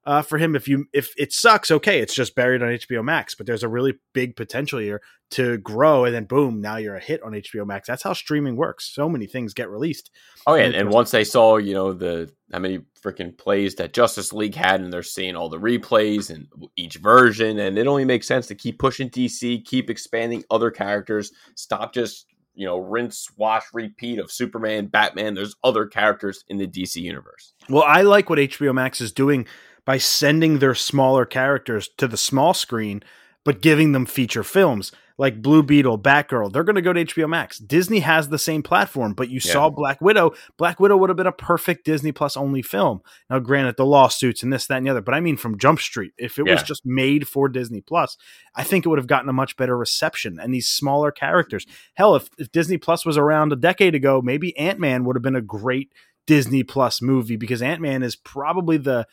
[SPEAKER 2] Uh, for him. If you if it sucks, okay, it's just buried on HBO Max. But there's a really big potential here to grow, and then boom, now you're a hit on HBO Max. That's how streaming works. So many things get released.
[SPEAKER 3] Oh yeah, and, and once they saw you know the how many freaking plays that Justice League had, and they're seeing all the replays and each version, and it only makes sense to keep pushing DC, keep expanding other characters, stop just you know rinse, wash, repeat of Superman, Batman. There's other characters in the DC universe.
[SPEAKER 2] Well, I like what HBO Max is doing by sending their smaller characters to the small screen, but giving them feature films like Blue Beetle, Batgirl. They're going to go to HBO Max. Disney has the same platform, but you yeah. saw Black Widow. Black Widow would have been a perfect Disney Plus only film. Now, granted, the lawsuits and this, that, and the other, but I mean from Jump Street. If it yeah. was just made for Disney Plus, I think it would have gotten a much better reception. And these smaller characters, hell, if, if Disney Plus was around a decade ago, maybe Ant Man would have been a great Disney Plus movie because Ant Man is probably the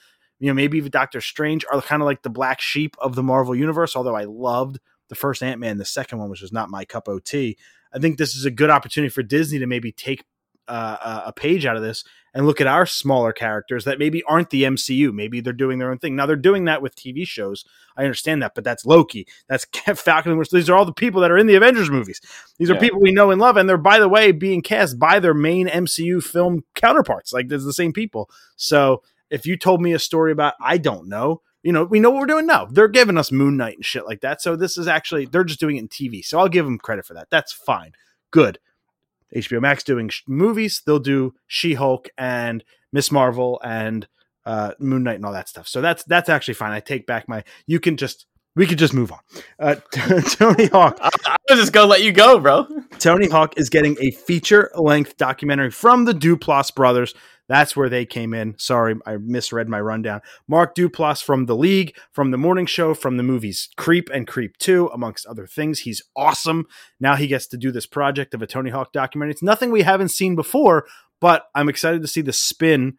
[SPEAKER 2] you know, maybe even Doctor Strange are kind of like the black sheep of the Marvel universe. Although I loved the first Ant Man, the second one, which was not my cup of tea. I think this is a good opportunity for Disney to maybe take uh, a page out of this and look at our smaller characters that maybe aren't the MCU. Maybe they're doing their own thing. Now they're doing that with TV shows. I understand that, but that's Loki. That's Falcon. These are all the people that are in the Avengers movies. These are yeah. people we know and love, and they're by the way being cast by their main MCU film counterparts. Like there's the same people. So if you told me a story about, I don't know, you know, we know what we're doing now. They're giving us Moon Knight and shit like that. So this is actually, they're just doing it in TV. So I'll give them credit for that. That's fine. Good. HBO Max doing sh- movies, they'll do She Hulk and Miss Marvel and uh, Moon Knight and all that stuff. So that's that's actually fine. I take back my. You can just we could just move on. Uh, Tony Hawk. I,
[SPEAKER 3] I was just gonna let you go, bro.
[SPEAKER 2] Tony Hawk is getting a feature length documentary from the Duplass brothers that's where they came in. Sorry, I misread my rundown. Mark Duplass from The League, from The Morning Show, from the movies Creep and Creep 2, amongst other things. He's awesome. Now he gets to do this project of a Tony Hawk documentary. It's nothing we haven't seen before, but I'm excited to see the spin,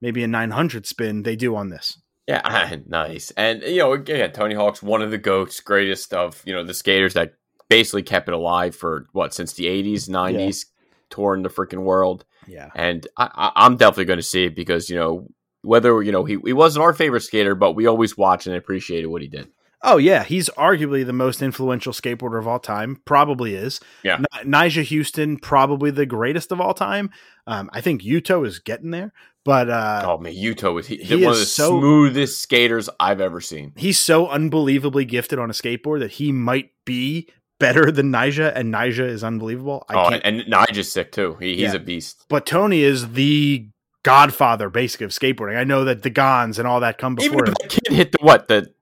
[SPEAKER 2] maybe a 900 spin, they do on this.
[SPEAKER 3] Yeah, nice. And, you know, again, Tony Hawk's one of the GOATs, greatest of, you know, the skaters that basically kept it alive for what, since the 80s, 90s, yeah. touring the freaking world.
[SPEAKER 2] Yeah,
[SPEAKER 3] and I, am definitely going to see it because you know whether you know he, he wasn't our favorite skater, but we always watched and appreciated what he did.
[SPEAKER 2] Oh yeah, he's arguably the most influential skateboarder of all time. Probably is.
[SPEAKER 3] Yeah,
[SPEAKER 2] N- Nyjah Huston, probably the greatest of all time. Um, I think Yuto is getting there, but uh,
[SPEAKER 3] oh man, Yuto is he, he one is of the so, smoothest skaters I've ever seen.
[SPEAKER 2] He's so unbelievably gifted on a skateboard that he might be better than Nyjah, and Nyjah is unbelievable.
[SPEAKER 3] I oh, can't... and, and Nyjah's sick too. He, he's yeah. a beast.
[SPEAKER 2] But Tony is the godfather, basically, of skateboarding. I know that the Gons and all that come before Even
[SPEAKER 3] him. The kid hit the what the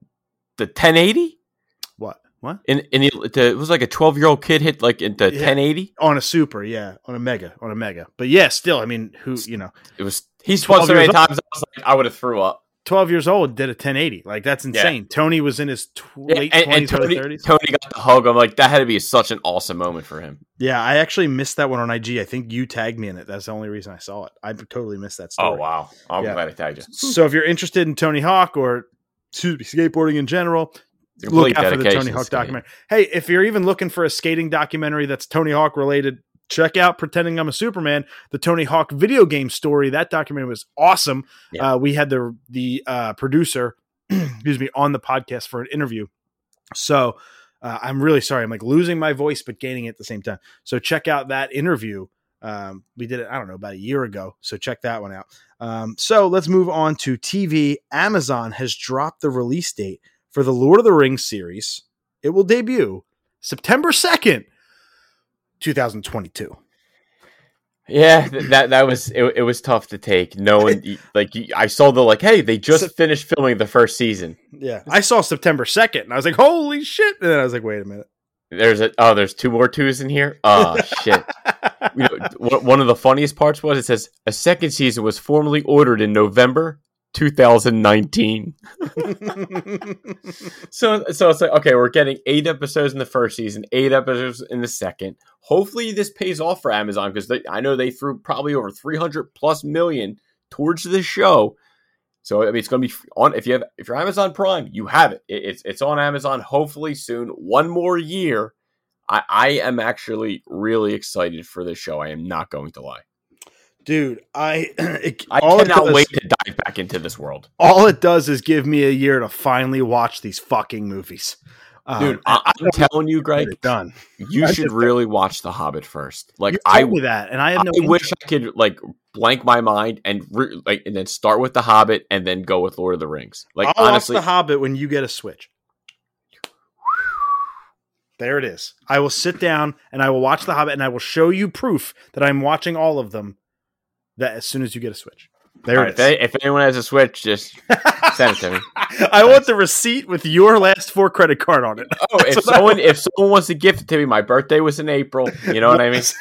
[SPEAKER 3] the 1080.
[SPEAKER 2] What? What?
[SPEAKER 3] In in the, the, it was like a 12 year old kid hit like the yeah. 1080
[SPEAKER 2] on a super, yeah, on a mega, on a mega. But yeah, still, I mean, who you know,
[SPEAKER 3] it was he's twelve so many times. I was like, I would have threw up.
[SPEAKER 2] 12 years old did a 1080 like that's insane. Yeah. tony was in his tw- late and, 20s and
[SPEAKER 3] tony,
[SPEAKER 2] 30s
[SPEAKER 3] tony got the hug. I'm like that had to be such an awesome moment for him.
[SPEAKER 2] Yeah i actually missed that one on ig i think you tagged me in it. That's the only reason i saw it. I totally missed that oh, story.
[SPEAKER 3] oh wow. I'm yeah. glad i tagged you.
[SPEAKER 2] So if you're interested in tony hawk or skateboarding in general look out for the tony hawk documentary. Hey if you're even looking for a skating documentary that's tony hawk related check out Pretending I'm a Superman, the Tony Hawk video game story. That documentary was awesome. Yeah. Uh, we had the the uh, producer, excuse me, on the podcast for an interview. So uh, I'm really sorry. I'm like losing my voice, but gaining it at the same time. So check out that interview. Um, we did it, I don't know, about a year ago. So check that one out. Um, so let's move on to TV. Amazon has dropped the release date for the Lord of the Rings series. It will debut September 2nd 2022.
[SPEAKER 3] Yeah, that that was it, it was tough to take. No one like I saw the like, hey, they just finished filming the first season.
[SPEAKER 2] Yeah, I saw September second, and I was like, holy shit! And then I was like, wait a minute.
[SPEAKER 3] There's a oh, there's two more twos in here. Oh shit! you know, one of the funniest parts was it says a second season was formally ordered in November 2019. so so it's like okay, we're getting eight episodes in the first season, eight episodes in the second. Hopefully, this pays off for Amazon because I know they threw probably over 300 plus million towards the show. So I mean, it's going to be on if you have if you're Amazon Prime, you have it. it. It's it's on Amazon. Hopefully soon. One more year. I, I am actually really excited for this show. I am not going to lie
[SPEAKER 2] dude. I
[SPEAKER 3] it, I cannot wait to dive back into this world.
[SPEAKER 2] All it does is give me a year to finally watch these fucking movies. Um,
[SPEAKER 3] Dude, I, am telling you, Greg,
[SPEAKER 2] done.
[SPEAKER 3] you
[SPEAKER 2] I
[SPEAKER 3] should really watch The Hobbit first. Like I,
[SPEAKER 2] me that, and I have no.
[SPEAKER 3] I wish I could like blank my mind and re- like and then start with The Hobbit and then go with Lord of the Rings. Like
[SPEAKER 2] I'll
[SPEAKER 3] honestly,
[SPEAKER 2] watch The Hobbit when you get a Switch. There it is. I will sit down and I will watch The Hobbit, and I will show you proof that I'm watching all of them. That as soon as you get a Switch, there
[SPEAKER 3] all right,
[SPEAKER 2] it
[SPEAKER 3] if,
[SPEAKER 2] is.
[SPEAKER 3] they- if anyone has a Switch, just send it to me.
[SPEAKER 2] I want the receipt with your last four credit card on it.
[SPEAKER 3] Oh, if
[SPEAKER 2] That's
[SPEAKER 3] someone if someone wants to gift it to me, my birthday was in April. You know what I mean?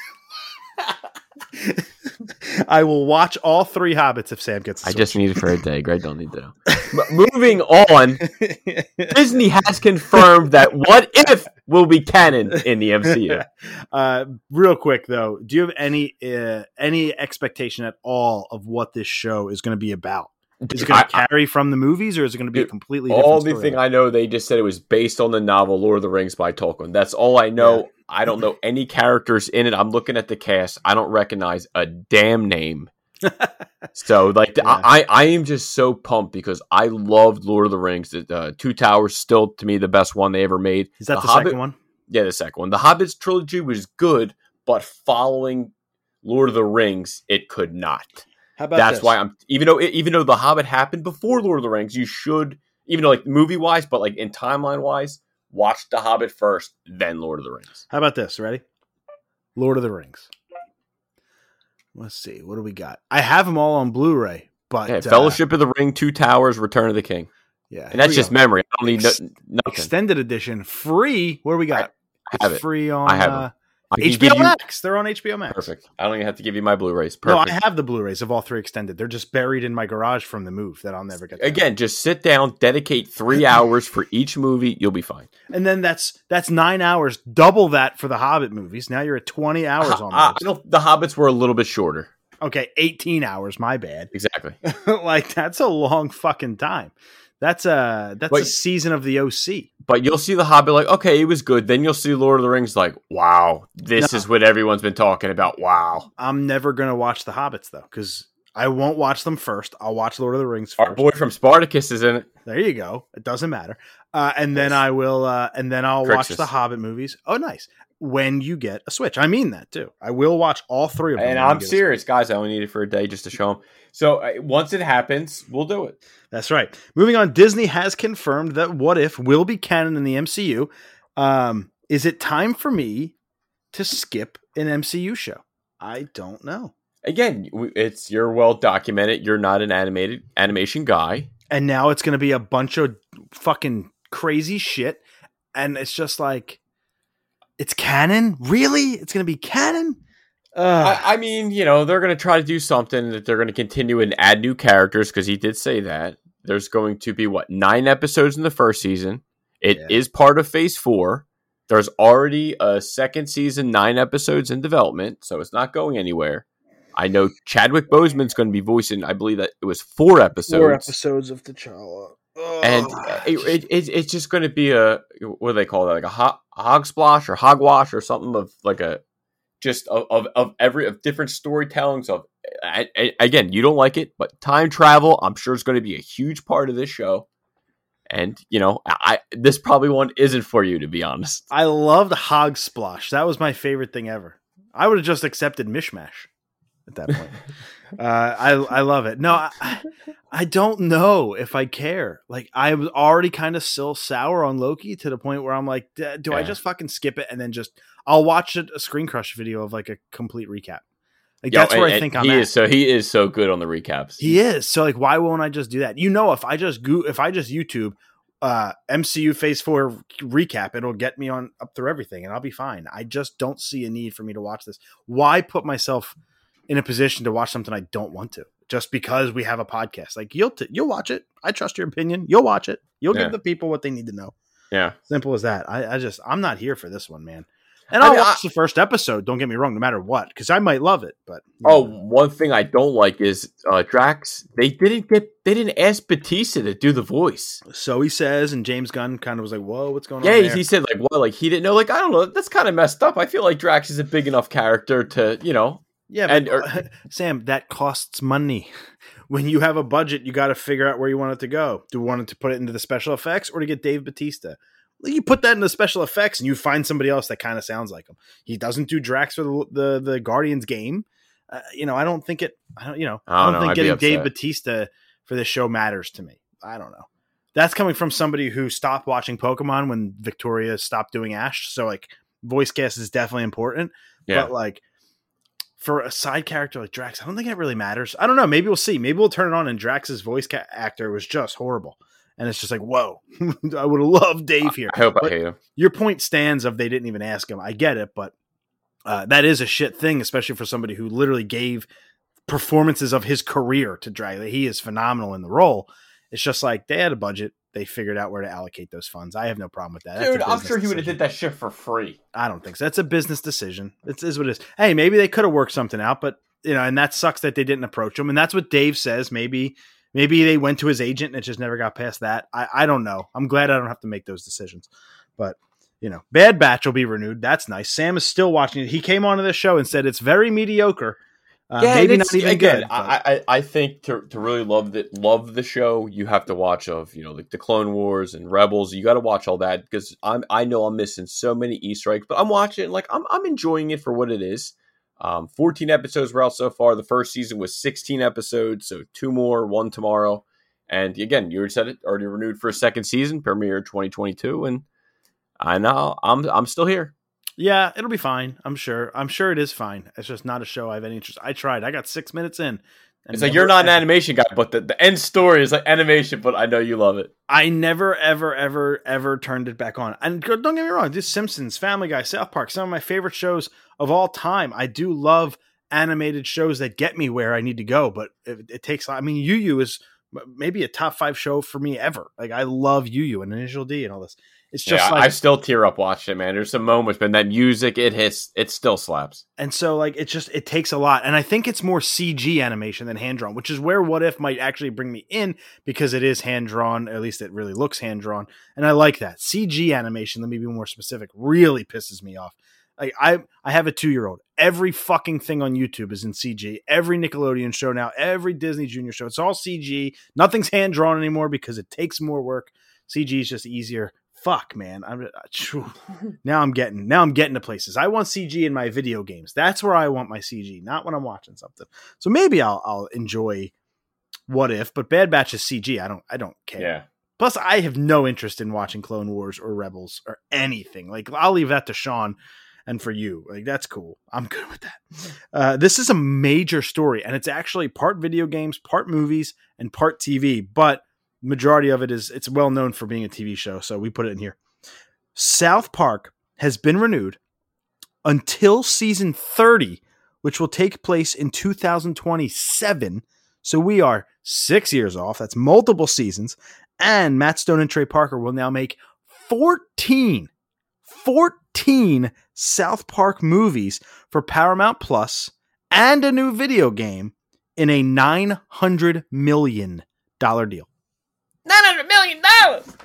[SPEAKER 2] I will watch all three Hobbits if Sam gets. a
[SPEAKER 3] I
[SPEAKER 2] Switch.
[SPEAKER 3] just need it for a day. Greg don't need to know. But moving on, Disney has confirmed that What If will be canon in the MCU.
[SPEAKER 2] uh, real quick though, do you have any uh, any expectation at all of what this show is going to be about? Is it going to carry from the movies, or is it going to be a completely different
[SPEAKER 3] all the thing I know, they just said it was based on the novel Lord of the Rings by Tolkien. That's all I know.
[SPEAKER 2] Yeah.
[SPEAKER 3] I don't know any characters in it. I'm looking at the cast. I don't recognize a damn name. so like
[SPEAKER 2] Yeah.
[SPEAKER 3] I, I am just so pumped because I loved Lord of the Rings. The uh, Two Towers still to me the best one they ever made.
[SPEAKER 2] is that the,
[SPEAKER 3] Hobbit-
[SPEAKER 2] second one?
[SPEAKER 3] Yeah, the second one. The Hobbit's trilogy was good, but following Lord of the Rings, it could not.
[SPEAKER 2] How about
[SPEAKER 3] That's
[SPEAKER 2] this?
[SPEAKER 3] why I'm even though even though The Hobbit happened before Lord of the Rings, you should even though like movie wise, but like in timeline wise, watch The Hobbit first, then Lord of the Rings.
[SPEAKER 2] How about this? Ready? Lord of the Rings. Let's see. What do we got? I have them all on Blu-ray, but
[SPEAKER 3] Yeah,
[SPEAKER 2] uh,
[SPEAKER 3] Fellowship of the Ring, Two Towers, Return of the King,
[SPEAKER 2] yeah,
[SPEAKER 3] and that's just
[SPEAKER 2] go.
[SPEAKER 3] memory. I don't need no, nothing.
[SPEAKER 2] extended edition, free. What do we got?
[SPEAKER 3] I have
[SPEAKER 2] It's
[SPEAKER 3] it.
[SPEAKER 2] free on
[SPEAKER 3] I have
[SPEAKER 2] uh,
[SPEAKER 3] them. I can give
[SPEAKER 2] HBO
[SPEAKER 3] you-
[SPEAKER 2] Max. They're on HBO Max.
[SPEAKER 3] Perfect. I don't even have to give you my Blu-rays.
[SPEAKER 2] No, I have the Blu-rays of all three extended. They're just buried in my garage from the move that I'll never get. to.
[SPEAKER 3] Again, just sit down, dedicate three hours for each movie. You'll be fine.
[SPEAKER 2] and then that's that's nine hours, double that for the Hobbit movies. Now you're at twenty hours
[SPEAKER 3] Uh,
[SPEAKER 2] almost.
[SPEAKER 3] I don't- the Hobbits were a little bit shorter.
[SPEAKER 2] okay, eighteen hours. My bad.
[SPEAKER 3] Exactly.
[SPEAKER 2] like that's a long fucking time. That's a that's a season of the OC.
[SPEAKER 3] But you'll see the Hobbit like, okay, it was good. Then you'll see Lord of the Rings like, wow, this
[SPEAKER 2] No.
[SPEAKER 3] is what everyone's been talking about. Wow.
[SPEAKER 2] I'm never gonna watch the Hobbits though, because I won't watch them first. I'll watch Lord of the Rings first.
[SPEAKER 3] Our boy from Spartacus is in it.
[SPEAKER 2] There you go. It doesn't matter. Uh, and then I will, uh, and then I'll watch the Hobbit movies. Oh, nice. When you get a Switch, I mean that too. I will watch all three of them.
[SPEAKER 3] And I'm serious, guys. I only need it for a day just to show them. So uh, once it happens, we'll do it.
[SPEAKER 2] That's right. Moving on, Disney has confirmed that What If will be canon in the MCU. Um, is it time for me to skip an MCU show? I don't know.
[SPEAKER 3] Again, it's you're well documented. You're not an animated animation guy.
[SPEAKER 2] And now it's going to be a bunch of fucking crazy shit. And it's just like, it's canon? Really? It's going to be canon? Ugh.
[SPEAKER 3] I, I mean, you know, they're going to try to do something that they're going to continue and add new characters because he did say that. There's going to be what nine episodes in the first season. It is
[SPEAKER 2] Yeah.
[SPEAKER 3] part of Phase Four. There's already a second season, nine episodes in development, so it's not going anywhere. I know Chadwick Boseman's going to be voicing. I believe that it was four episodes,
[SPEAKER 2] Four episodes of T'Challa.
[SPEAKER 3] and it, it, it, it's just going to be a what do they call that? Like a, ho- a hog splash or hogwash or something of like a just of, of, of every of different storytellings of I, I- again you don't like it but time travel i'm sure is going to be a huge part of this show and you know i this probably one isn't for you to be honest
[SPEAKER 2] I loved Hog Splosh. That was my favorite thing ever. I would have just accepted Mishmash at that point. uh, I I love it. No, I, I don't know if I care. Like I was already kind of still sour on Loki to the point where I'm like, "D- do I just fucking skip it and then just I'll watch it, a ScreenCrush video of like a complete recap. Like
[SPEAKER 3] Yo,
[SPEAKER 2] that's where
[SPEAKER 3] and-
[SPEAKER 2] I think I'm
[SPEAKER 3] he
[SPEAKER 2] at.
[SPEAKER 3] is so he is so good on the recaps
[SPEAKER 2] He is. So like why won't I just do that? You know if I just go if I just YouTube uh MCU phase 4 recap it'll get me on up through everything and I'll be fine. I just don't see a need for me to watch this. Why put myself in a position to watch something I don't want to just because we have a podcast? Like you'll t- you'll watch it. I trust your opinion. You'll watch it. You'll
[SPEAKER 3] Yeah.
[SPEAKER 2] give the people what they need to know.
[SPEAKER 3] yeah
[SPEAKER 2] Simple as that. I, I just I'm not here for this one, man. And
[SPEAKER 3] I
[SPEAKER 2] I'll
[SPEAKER 3] mean,
[SPEAKER 2] watch the first episode. Don't get me wrong, no matter what, because I might love it. But you
[SPEAKER 3] oh
[SPEAKER 2] know.
[SPEAKER 3] one thing i don't like is uh drax they didn't get they didn't ask batista to do the voice
[SPEAKER 2] so he says, and James Gunn kind of was like, "Whoa, what's going
[SPEAKER 3] Yeah,
[SPEAKER 2] on?"
[SPEAKER 3] he,
[SPEAKER 2] there?
[SPEAKER 3] he said like what, like he didn't know. Like I don't know. That's kind of messed up. I feel like Drax is a big enough character to, you know.
[SPEAKER 2] Yeah,
[SPEAKER 3] And-
[SPEAKER 2] but,
[SPEAKER 3] or-
[SPEAKER 2] Sam, that costs money. when you have a budget, you got to figure out where you want it to go. Do you want it to put it into the special effects or to get Dave Batista? You put that in the special effects, and you find somebody else that kind of sounds like him. He doesn't do Drax for the the, the Guardians game. Uh, you know, I don't think it. I don't. You know, I don't, I don't think getting Dave Batista for this show matters to me. I don't know. That's coming from somebody who stopped watching Pokemon when Victoria stopped doing Ash. So like, voice cast is definitely important. Yeah. But like, for a side character like Drax, I don't think it really matters. I don't know. Maybe we'll see. Maybe we'll turn it on and Drax's voice ca- actor was just horrible. And it's just like, whoa, I would have loved Dave here.
[SPEAKER 3] I hope
[SPEAKER 2] but
[SPEAKER 3] I hate him.
[SPEAKER 2] Your point stands of they didn't even ask him. I get it, but uh, that is a shit thing, especially for somebody who literally gave performances of his career to drag. He is phenomenal in the role. It's just like they had a budget. They figured out where to allocate those funds. I have no problem with that.
[SPEAKER 3] Dude, I'm sure he would have did that shit for free.
[SPEAKER 2] I don't think so. That's a business decision. It is what it is. Hey, maybe they could have worked something out, but you know, and that sucks that they didn't approach him. And that's what Dave says. Maybe, maybe they went to his agent and it just never got past that. I, I don't know. I'm glad I don't have to make those decisions. But you know, Bad Batch will be renewed. That's nice. Sam is still watching it. He came onto the show and said it's very mediocre. Uh, yeah, maybe not even again, good.
[SPEAKER 3] I, I, I think to, to really love the love the show, you have to watch of you know like the Clone Wars and Rebels. You got to watch all that because I'm I know I'm missing so many Easter eggs, but I'm watching like I'm I'm enjoying it for what it is. Um, 14 episodes were out so far. The first season was 16 episodes, so two more, one tomorrow. And again, you already said it, already renewed for a second season, premiere 2022, and I know I'm I'm still here.
[SPEAKER 2] Yeah, it'll be fine. I'm sure. I'm sure it is fine. It's just not a show I have any interest. I tried. I got six minutes in.
[SPEAKER 3] It's like you're not an animation guy, but the, the end story is like animation. But I know you love it.
[SPEAKER 2] I never, ever, ever, ever turned it back on. And don't get me wrong, this Simpsons, Family Guy, South Park, some of my favorite shows of all time. I do love animated shows that get me where I need to go, but it, it takes. I mean, Yu Yu is maybe a top five show for me ever. Like I love Yu Yu and Initial D and all this. It's just yeah, like
[SPEAKER 3] I still tear up watching it, man. There's some moments, but that music, it hits, it still slaps.
[SPEAKER 2] And so, like, it just it takes a lot, and I think it's more CG animation than hand drawn, which is where What If might actually bring me in because it is hand drawn. At least it really looks hand drawn, and I like that CG animation. Let me be more specific. Really pisses me off. Like I, I have a two year old. Every fucking thing on YouTube is in CG. Every Nickelodeon show now, every Disney Junior show, it's all CG. Nothing's hand drawn anymore because it takes more work. CG is just easier fuck man. I'm uh, now i'm getting now i'm getting to places. I want cg in my video games. That's where i want my cg not when i'm watching something. So maybe i'll i'll enjoy what if but bad batch is cg i don't i don't care.
[SPEAKER 3] Yeah.
[SPEAKER 2] Plus i have no interest in watching clone wars or rebels or anything. Like i'll leave that to sean and for you. Like that's cool. I'm good with that. Uh, this is a major story and it's actually part video games part movies and part tv but majority of it is it's well known for being a TV show, so we put it in here. South Park has been renewed until season 30, which will take place in 2027. So we are six years off. That's multiple seasons. And Matt Stone and Trey Parker will now make 14, 14 South Park movies for Paramount Plus and a new video game in a $900 million deal.
[SPEAKER 3] Nine hundred million dollars.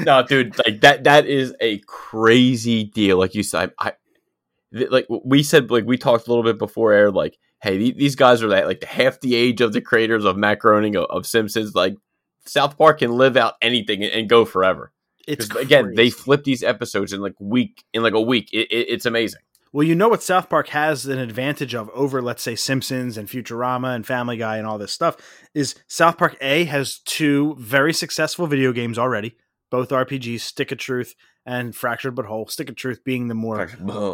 [SPEAKER 3] no, dude, like that. That is a crazy deal. Like you said, I, like we said, like we talked a little bit before air. Like, hey, these guys are like half the age of the creators of macaroni of, of Simpsons. Like, South Park can live out anything and, and go forever. It's again, they flip these episodes in like week in like a week. It, it, it's amazing.
[SPEAKER 2] Well, you know what South Park has an advantage of over, let's say, Simpsons and Futurama and Family Guy and all this stuff is South Park A has two very successful video games already, both RPGs, Stick of Truth and Fractured But Whole. Stick of Truth being the more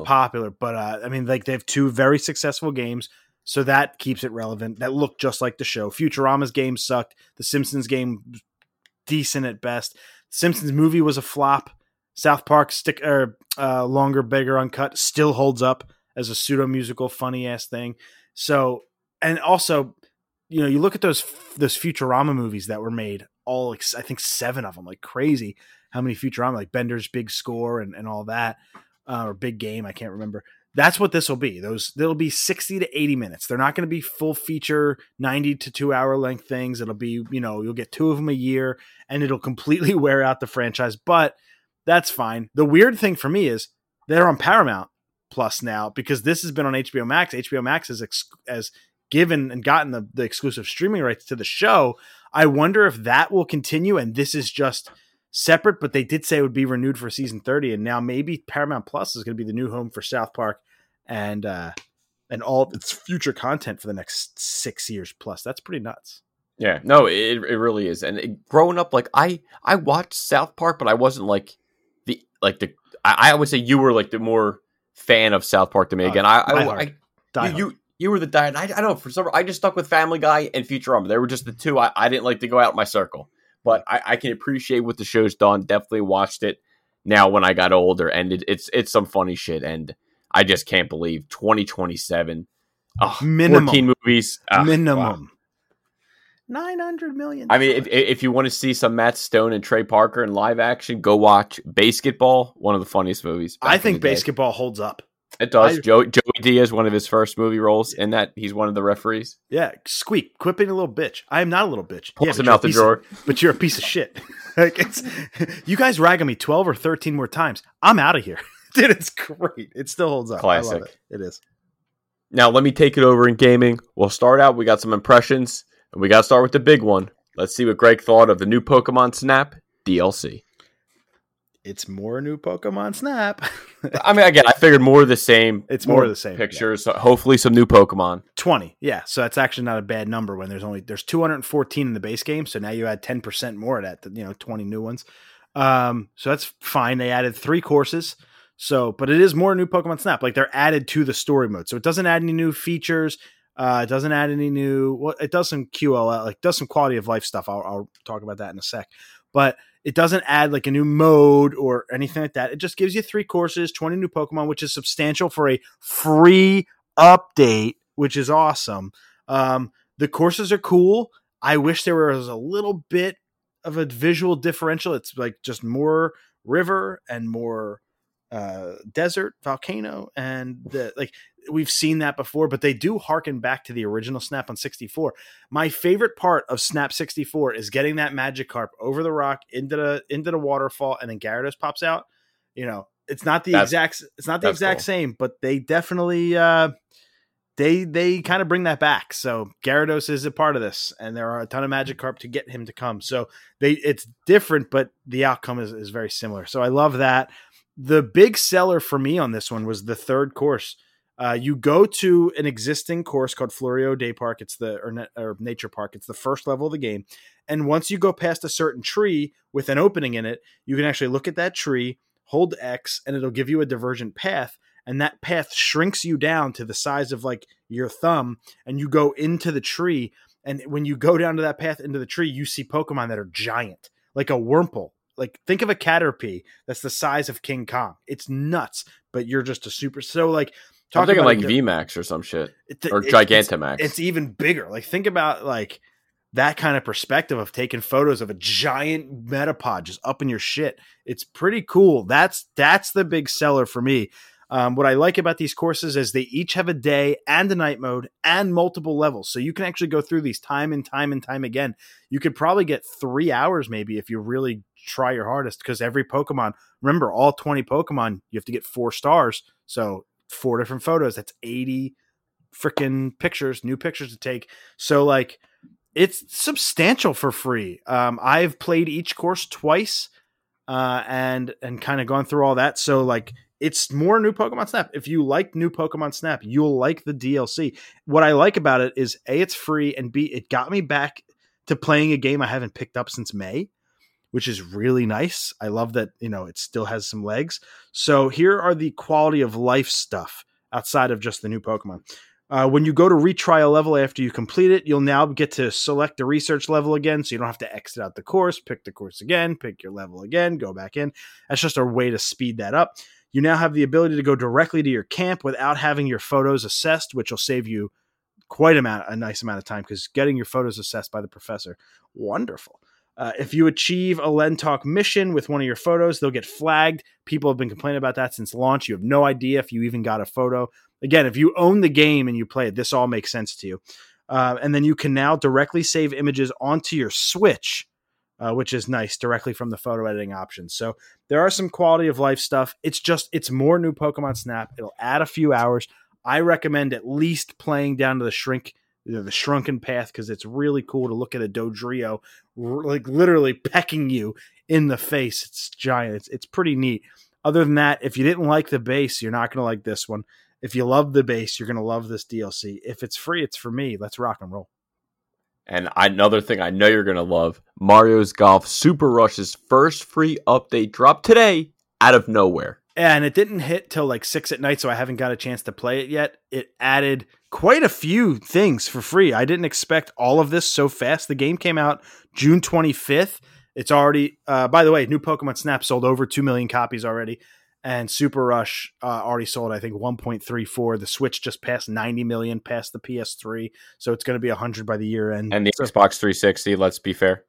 [SPEAKER 2] popular, but uh, I mean, like they have two very successful games, so that keeps it relevant. That look just like the show. Futurama's game sucked. The Simpsons game decent at best. Simpsons movie was a flop. South Park stick or uh, longer, bigger, uncut still holds up as a pseudo musical, funny ass thing. So, and also, you know, you look at those those Futurama movies that were made, all I think seven of them, like crazy. How many Futurama, like Bender's Big Score and and all that, uh, or Big Game, I can't remember. That's what this will be. Those they'll be sixty to eighty minutes. They're not going to be full feature, ninety to two hour length things. It'll be, you know, you'll get two of them a year, and it'll completely wear out the franchise, but that's fine. The weird thing for me is they're on Paramount Plus now because this has been on HBO Max. HBO Max has ex- as given and gotten the, the exclusive streaming rights to the show. I wonder if that will continue and this is just separate, but they did say it would be renewed for season 30. And now maybe Paramount Plus is going to be the new home for South Park and, uh, and all its future content for the next six years plus. That's pretty nuts.
[SPEAKER 3] Yeah, no, it it really is. And it, growing up, like I I watched South Park, but I wasn't like the like the I, I would say you were like the more fan of South Park to me.
[SPEAKER 2] Uh,
[SPEAKER 3] Again, I, I, I you, you you were the diet. I, I don't know for some. I just stuck with Family Guy and Futurama. They were just the two I, I didn't like to go out my circle. But I, I can appreciate what the show's done. Definitely watched it now when I got older, and it, it's it's some funny shit. And I just can't believe 2027. Oh,
[SPEAKER 2] Minimum.
[SPEAKER 3] 14 movies. Ah, wow.
[SPEAKER 2] Minimum. 900 million.
[SPEAKER 3] I mean, if, if you want to see some Matt Stone and Trey Parker in live action, go watch Basketball, one of the funniest movies.
[SPEAKER 2] I think
[SPEAKER 3] the day.
[SPEAKER 2] basketball holds up.
[SPEAKER 3] It does.
[SPEAKER 2] I-
[SPEAKER 3] Joe, Joey Diaz, one of his first movie roles in that. He's one of the referees.
[SPEAKER 2] Yeah, squeak, quit being a little bitch. I am not a little bitch.
[SPEAKER 3] Pulls
[SPEAKER 2] yeah,
[SPEAKER 3] him
[SPEAKER 2] but you're a
[SPEAKER 3] out the drawer.
[SPEAKER 2] Of, but you're a piece of shit. like it's, you guys rag on me twelve or thirteen more times. I'm out of here, dude. It's great. It still holds up. I love
[SPEAKER 3] Classic.
[SPEAKER 2] it. It is.
[SPEAKER 3] Now, let me take it over in gaming. We'll start out. We got some impressions, and we got to start with the big one. Let's see what Greg thought of the new Pokemon Snap DLC.
[SPEAKER 2] It's more new Pokemon Snap.
[SPEAKER 3] I mean, again, I figured more of the same.
[SPEAKER 2] It's more of the same,
[SPEAKER 3] Pictures, so hopefully some new Pokemon.
[SPEAKER 2] Twenty. Yeah, so that's actually not a bad number when there's only there's 214 in the base game. So now you add 10 percent more of that. You know, 20 new ones. Um, so that's fine. They added three courses. So, but it is more new Pokemon Snap. Like they're added to the story mode. So it doesn't add any new features. Uh, it doesn't add any new. Well, it does some QLL, like does some quality of life stuff. I'll, I'll talk about that in a sec. But it doesn't add like a new mode or anything like that. It just gives you three courses, 20 new Pokemon, which is substantial for a free update, which is awesome. Um, the courses are cool. I wish there was a little bit of a visual differential. It's like just more river and more uh, desert, volcano, and the like. We've seen that before, but they do harken back to the original Snap on 64. My favorite part of Snap 64 is getting that Magikarp over the rock into the into the waterfall, and then Gyarados pops out. You know, it's not the
[SPEAKER 3] That's-
[SPEAKER 2] exact it's not the exact
[SPEAKER 3] cool.
[SPEAKER 2] same, but they definitely uh, they they kind of bring that back. So Gyarados is a part of this, and there are a ton of Magikarp to get him to come. So they it's different, but the outcome is, is very similar. So I love that. The big seller for me on this one was the third course. Uh, you go to an existing course called Florio Day Park. It's the or, or Nature Park. It's the first level of the game. And once you go past a certain tree with an opening in it, you can actually look at that tree, hold X, and it'll give you a divergent path. And that path shrinks you down to the size of like your thumb, and you go into the tree. And when you go down to that path into the tree, you see Pokemon that are giant, like a Wurmple. Like think of a Caterpie that's the size of King Kong. It's nuts, but you're just a super. So like,
[SPEAKER 3] I'm thinking like VMAX or some shit.
[SPEAKER 2] it-
[SPEAKER 3] Or
[SPEAKER 2] it- it's-
[SPEAKER 3] Gigantamax.
[SPEAKER 2] It's, even bigger. Like think about like that kind of perspective of taking photos of a giant metapod just up in your shit. It's pretty cool. That's that's the big seller for me. Um, what I like about these courses is they each have a day and a night mode and multiple levels. So you can actually go through these time and time and time again. You could probably get three hours maybe if you really try your hardest because every Pokemon, remember, all 20 Pokemon, you have to get four stars. So four different photos. That's 80 freaking pictures, new pictures to take. So like it's substantial for free. Um, I've played each course twice, uh, and and kind of gone through all that. So like it's more new Pokemon Snap. If you like new Pokemon Snap, you'll like the DLC. What I like about it is a it's free, and b it got me back to playing a game I haven't picked up since May. Which is really nice. I love that, you know, it still has some legs. So here are the quality of life stuff outside of just the new Pokemon. Uh, when you go to retry a level after you complete it, you'll now get to select the research level again. So you don't have to exit out the course, pick the course again, pick your level again, go back in. That's just a way to speed that up. You now have the ability to go directly to your camp without having your photos assessed, which will save you quite amount a nice amount of time because getting your photos assessed by the professor, wonderful. Uh, if you achieve a Lentalk mission with one of your photos, they'll get flagged. People have been complaining about that since launch. You have no idea if you even got a photo. Again, if you own the game and you play it, this all makes sense to you. Uh, and then you can now directly save images onto your Switch, uh, which is nice, directly from the photo editing options. So there are some quality of life stuff. It's just it's more new Pokemon Snap. It'll add a few hours. I recommend at least playing down to the shrink you know, the Shrunken Path because it's really cool to look at a Dodrio like literally pecking you in the face. It's giant. It's it's pretty neat. Other than that, if you didn't like the base, you're not going to like this one. If you love the base, you're going to love this DLC. If it's free, it's for me. Let's rock and roll.
[SPEAKER 3] And another thing I know you're going to love Mario's Golf Super Rush's first free update dropped today out of nowhere.
[SPEAKER 2] And it didn't hit till like six at night, so I haven't got a chance to play it yet. It added quite a few things for free. I didn't expect all of this so fast. The game came out June 25th. It's already, uh, by the way, new Pokemon Snap sold over 2 million copies already and Super Rush uh, already sold, I think, 1.34. The Switch just passed 90 million, past the PS3, so it's going to be 100 by the year end.
[SPEAKER 3] And the
[SPEAKER 2] so,
[SPEAKER 3] Xbox 360. Let's be fair.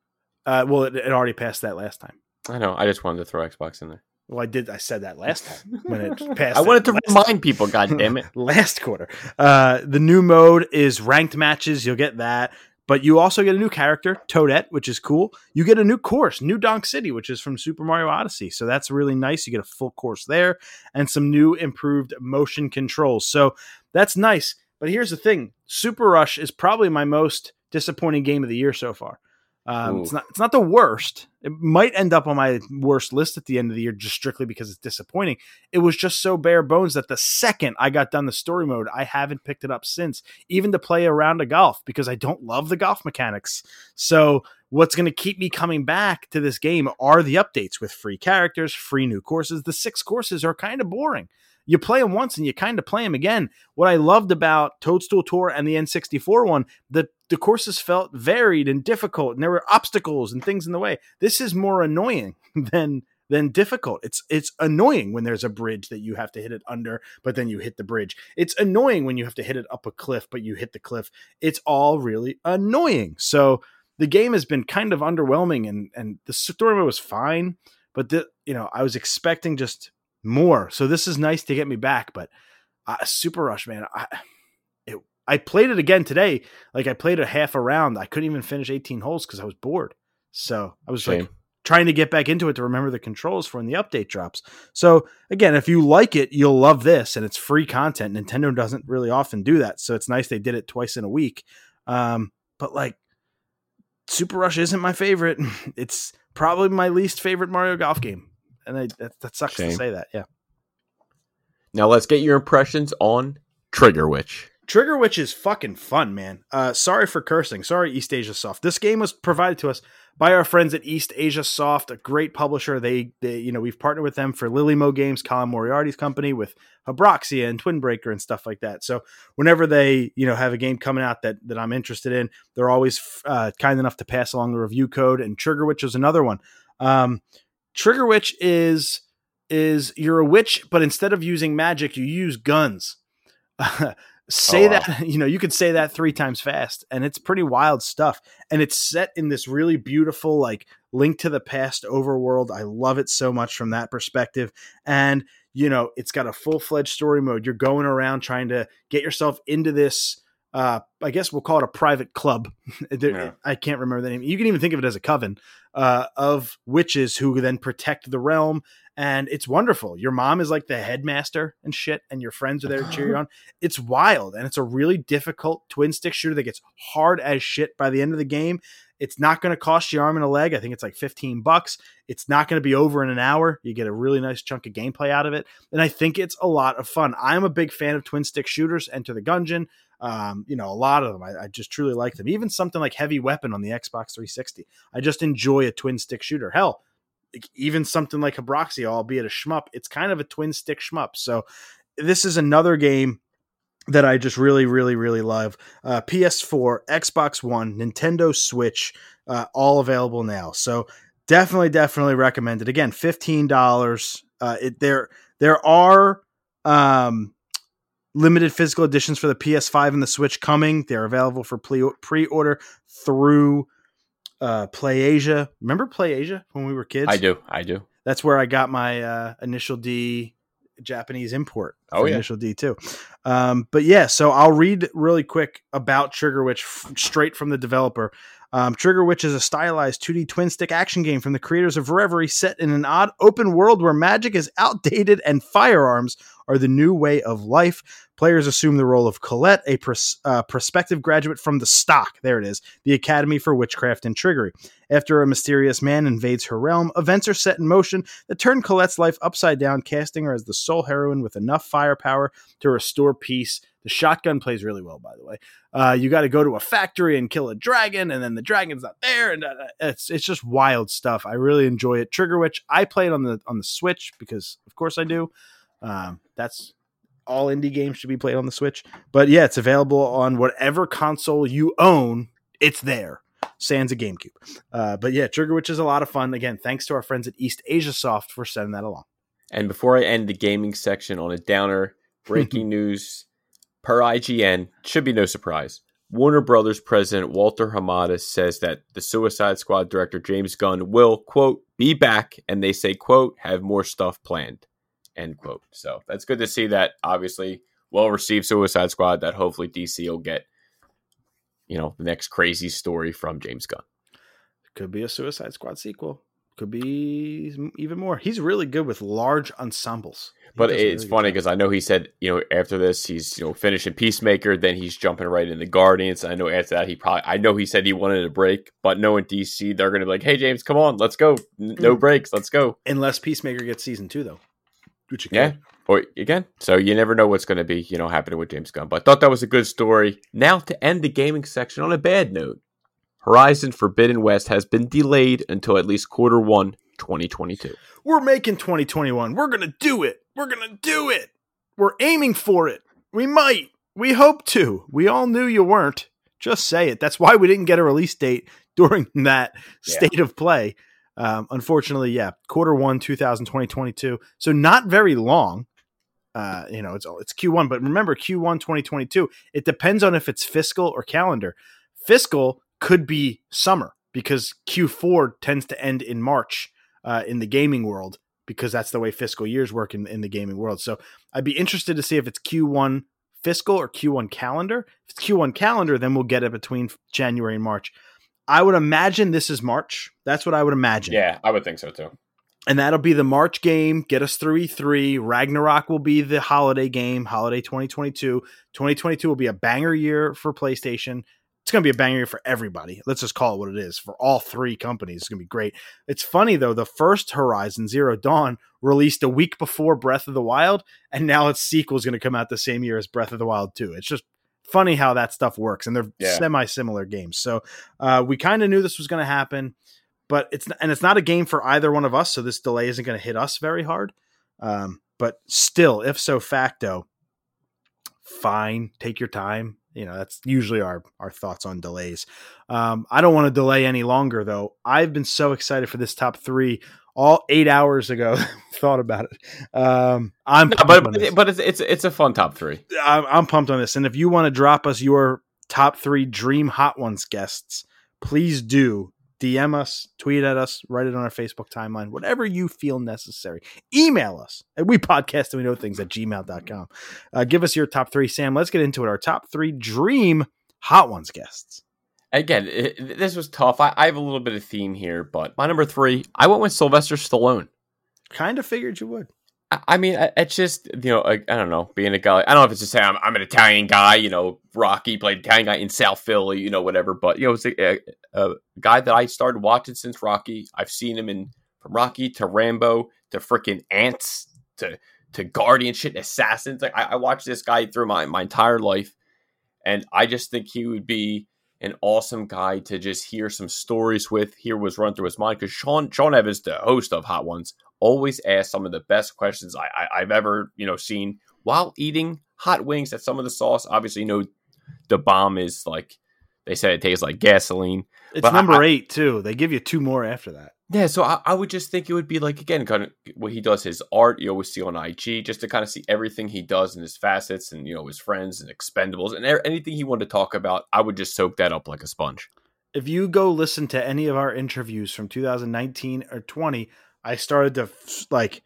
[SPEAKER 2] Uh, well, it, it, already passed that last time.
[SPEAKER 3] I know. I just wanted to throw Xbox in there.
[SPEAKER 2] Well, I did. I said that last time when it passed.
[SPEAKER 3] I wanted to remind time. people. God damn it!
[SPEAKER 2] last quarter. Uh, the new mode is ranked matches. You'll get that. But you also get a new character, Toadette, which is cool. You get a new course, New Donk City, which is from Super Mario Odyssey. So that's really nice. You get a full course there and some new improved motion controls. So that's nice. But here's the thing Super Rush is probably my most disappointing game of the year so far. Um, it's not it's not the worst. It might end up on my worst list at the end of the year just strictly because it's disappointing. It was just so bare bones that the second I got done the story mode, I haven't picked it up since, even to play around a golf because I don't love the golf mechanics. So what's going to keep me coming back to this game are the updates with free characters, free new courses. The six courses are kind of boring you play them once and you kind of play them again. What I loved about Toadstool Tour and the N64 one, the the courses felt varied and difficult, and there were obstacles and things in the way. This is more annoying than than difficult. It's it's annoying when there's a bridge that you have to hit it under, but then you hit the bridge. It's annoying when you have to hit it up a cliff, but you hit the cliff. It's all really annoying. So the game has been kind of underwhelming, and and the story was fine, but the you know I was expecting just more. So this is nice to get me back, but uh, Super Rush, man, I it, I played it again today. Like I played a half a round. I couldn't even finish 18 holes because I was bored. So I was Same. like trying to get back into it to remember the controls for when the update drops. So again, if you like it, you'll love this, and it's free content. Nintendo doesn't really often do that, so it's nice they did it twice in a week. Um, but like, Super Rush isn't my favorite. It's probably my least favorite Mario Golf game and I, that, that sucks Shame. to say that. Yeah.
[SPEAKER 3] Now let's get your impressions on Trigger Witch.
[SPEAKER 2] Trigger Witch is fucking fun, man. Uh, sorry for cursing. Sorry, Eastasiasoft. This game was provided to us by our friends at Eastasiasoft, a great publisher. They, they you know, we've partnered with them for Lillymo Games, Colin Moriarty's company, with Habroxia and Twin Breaker and stuff like that. So whenever they, you know, have a game coming out that that I'm interested in, they're always uh, kind enough to pass along the review code. And Trigger Witch is another one. Um, Trigger Witch is is you're a witch, but instead of using magic, you use guns. say oh, wow. that you know you could say that three times fast and it's pretty wild stuff and it's set in this really beautiful like link to the past overworld i love it so much from that perspective and you know it's got a full-fledged story mode you're going around trying to get yourself into this uh, I guess we'll call it a private club. yeah. I can't remember the name. You can even think of it as a coven uh, of witches who then protect the realm, and it's wonderful. Your mom is like the headmaster and shit, and your friends are there to cheer you on. It's wild, and it's a really difficult twin stick shooter that gets hard as shit by the end of the game. It's not going to cost you arm and a leg. I think it's like 15 bucks. It's not going to be over in an hour. You get a really nice chunk of gameplay out of it. And I think it's a lot of fun. I'm a big fan of twin stick shooters, Enter the Gungeon. Um, you know, a lot of them. I, I, just truly like them. Even something like Heavy Weapon on the Xbox 360. I just enjoy a twin stick shooter. Hell, even something like Habroxia, albeit a shmup, it's kind of a twin stick shmup. So this is another game that I just really, really, really love. Uh, PS4, Xbox One, Nintendo Switch, uh, all available now. So definitely, definitely recommend it. Again, fifteen dollars. Uh, it there there are um, limited physical editions for the PS5 and the Switch coming. They're available for pre order through uh, Play Asia. Remember Play Asia when we were kids?
[SPEAKER 3] I do. I do.
[SPEAKER 2] That's where I got my uh, initial D Japanese import.
[SPEAKER 3] Oh yeah,
[SPEAKER 2] initial D too. Um, but yeah, so I'll read really quick about Trigger Witch f- straight from the developer. Um, Trigger Witch is a stylized 2D twin stick action game from the creators of Reverie, set in an odd open world where magic is outdated and firearms are the new way of life. Players assume the role of Colette, a pros- uh, prospective graduate from the Stock, there it is, the Academy for Witchcraft and Triggery. After a mysterious man invades her realm, events are set in motion that turn Colette's life upside down, casting her as the sole heroine with enough firepower to restore peace. The shotgun plays really well, by the way. Uh, you got to go to a factory and kill a dragon, and then the dragon's not there, and uh, it's it's just wild stuff. I really enjoy it. Trigger Witch, I play it on the on the Switch because, of course, I do. Um, that's all indie games should be played on the Switch. But yeah, it's available on whatever console you own. It's there. Sans a GameCube. Uh, but yeah, Trigger Witch is a lot of fun. Again, thanks to our friends at Eastasiasoft for sending that along.
[SPEAKER 3] And before I end the gaming section on a downer, breaking news per IGN should be no surprise. Warner Brothers president Walter Hamada says that the Suicide Squad director James Gunn will quote be back, and they say quote have more stuff planned end quote. So that's good to see that. Obviously, well received Suicide Squad. That hopefully DC will get, you know, the next crazy story from James Gunn.
[SPEAKER 2] Could be a Suicide Squad sequel. Could be even more. He's really good with large ensembles. He
[SPEAKER 3] but it's really funny because I know he said, you know, after this he's you know finishing Peacemaker, then he's jumping right into Guardians. I know after that he probably I know he said he wanted a break, but knowing DC, they're gonna be like, Hey James, come on, let's go. No mm. breaks, let's go.
[SPEAKER 2] Unless Peacemaker gets season two though.
[SPEAKER 3] Which yeah. Or again, so you never know what's going to be, you know, happening with James Gunn. But I thought that was a good story. Now to end the gaming section on a bad note, Horizon Forbidden West has been delayed until at least quarter one, 2022.
[SPEAKER 2] We're making 2021. We're going to do it. We're going to do it. We're aiming for it. We might. We hope to. We all knew you weren't. Just say it. That's why we didn't get a release date during that yeah. state of play. Um, unfortunately, yeah, quarter one, 2020, 22. So not very long. Uh, you know, it's it's Q1, but remember Q1 2022, it depends on if it's fiscal or calendar. Fiscal could be summer because Q4 tends to end in March uh, in the gaming world because that's the way fiscal years work in, in the gaming world. So I'd be interested to see if it's Q1 fiscal or Q1 calendar. If it's Q1 calendar, then we'll get it between January and March. I would imagine this is March. That's what I would imagine.
[SPEAKER 3] Yeah, I would think so too.
[SPEAKER 2] And that'll be the March game, get us through E3. Ragnarok will be the holiday game, holiday 2022. 2022 will be a banger year for PlayStation. It's going to be a banger year for everybody. Let's just call it what it is. For all three companies, it's going to be great. It's funny, though, the first Horizon Zero Dawn released a week before Breath of the Wild, and now its sequel is going to come out the same year as Breath of the Wild 2. It's just funny how that stuff works, and they're yeah. semi similar games. So uh, we kind of knew this was going to happen, but it's and it's not a game for either one of us. So this delay isn't going to hit us very hard. Um, but still, if so facto, fine. Take your time. You know that's usually our our thoughts on delays. Um, I don't want to delay any longer though. I've been so excited for this top three all eight hours ago. thought about it. Um, I'm
[SPEAKER 3] no, but but it's, it's it's a fun top three.
[SPEAKER 2] I'm, I'm pumped on this, and if you want to drop us your top three dream hot ones guests, please do. DM us, tweet at us, write it on our Facebook timeline, whatever you feel necessary. Email us at we podcast and we know things at gmail.com. Uh, give us your top three. Sam, let's get into it. Our top three dream hot ones guests
[SPEAKER 3] again, it, this was tough. I, I, have a little bit of theme here, but my number three, I went with Sylvester Stallone.
[SPEAKER 2] Kind of figured you would.
[SPEAKER 3] I, I mean, it's just you know, I, I, don't know, being a guy. I don't know if it's just say I'm, I'm, an Italian guy. You know, Rocky played Italian guy in South Philly. You know, whatever. But you know, it's a, a, a guy that I started watching since Rocky. I've seen him in from Rocky to Rambo to freaking Antz to to Guardian shit, Assassins. Like I, I watched this guy through my my entire life, and I just think he would be an awesome guy to just hear some stories with, hear what's run through his mind. Because Sean Sean Evans, the host of Hot Ones, always asks some of the best questions I, I, have ever you know seen while eating hot wings. At some of the sauce, obviously, you know, the bomb is like they said it tastes like gasoline.
[SPEAKER 2] It's but number I, eight too. They give you two more after that.
[SPEAKER 3] Yeah, so I, I, would just think it would be like again, kind of what he does his art. You always see on IG, just to kind of see everything he does and his facets, and you know his friends and Expendables and anything he wanted to talk about. I would just soak that up like a sponge.
[SPEAKER 2] If you go listen to any of our interviews from 2019 or 20, I started to like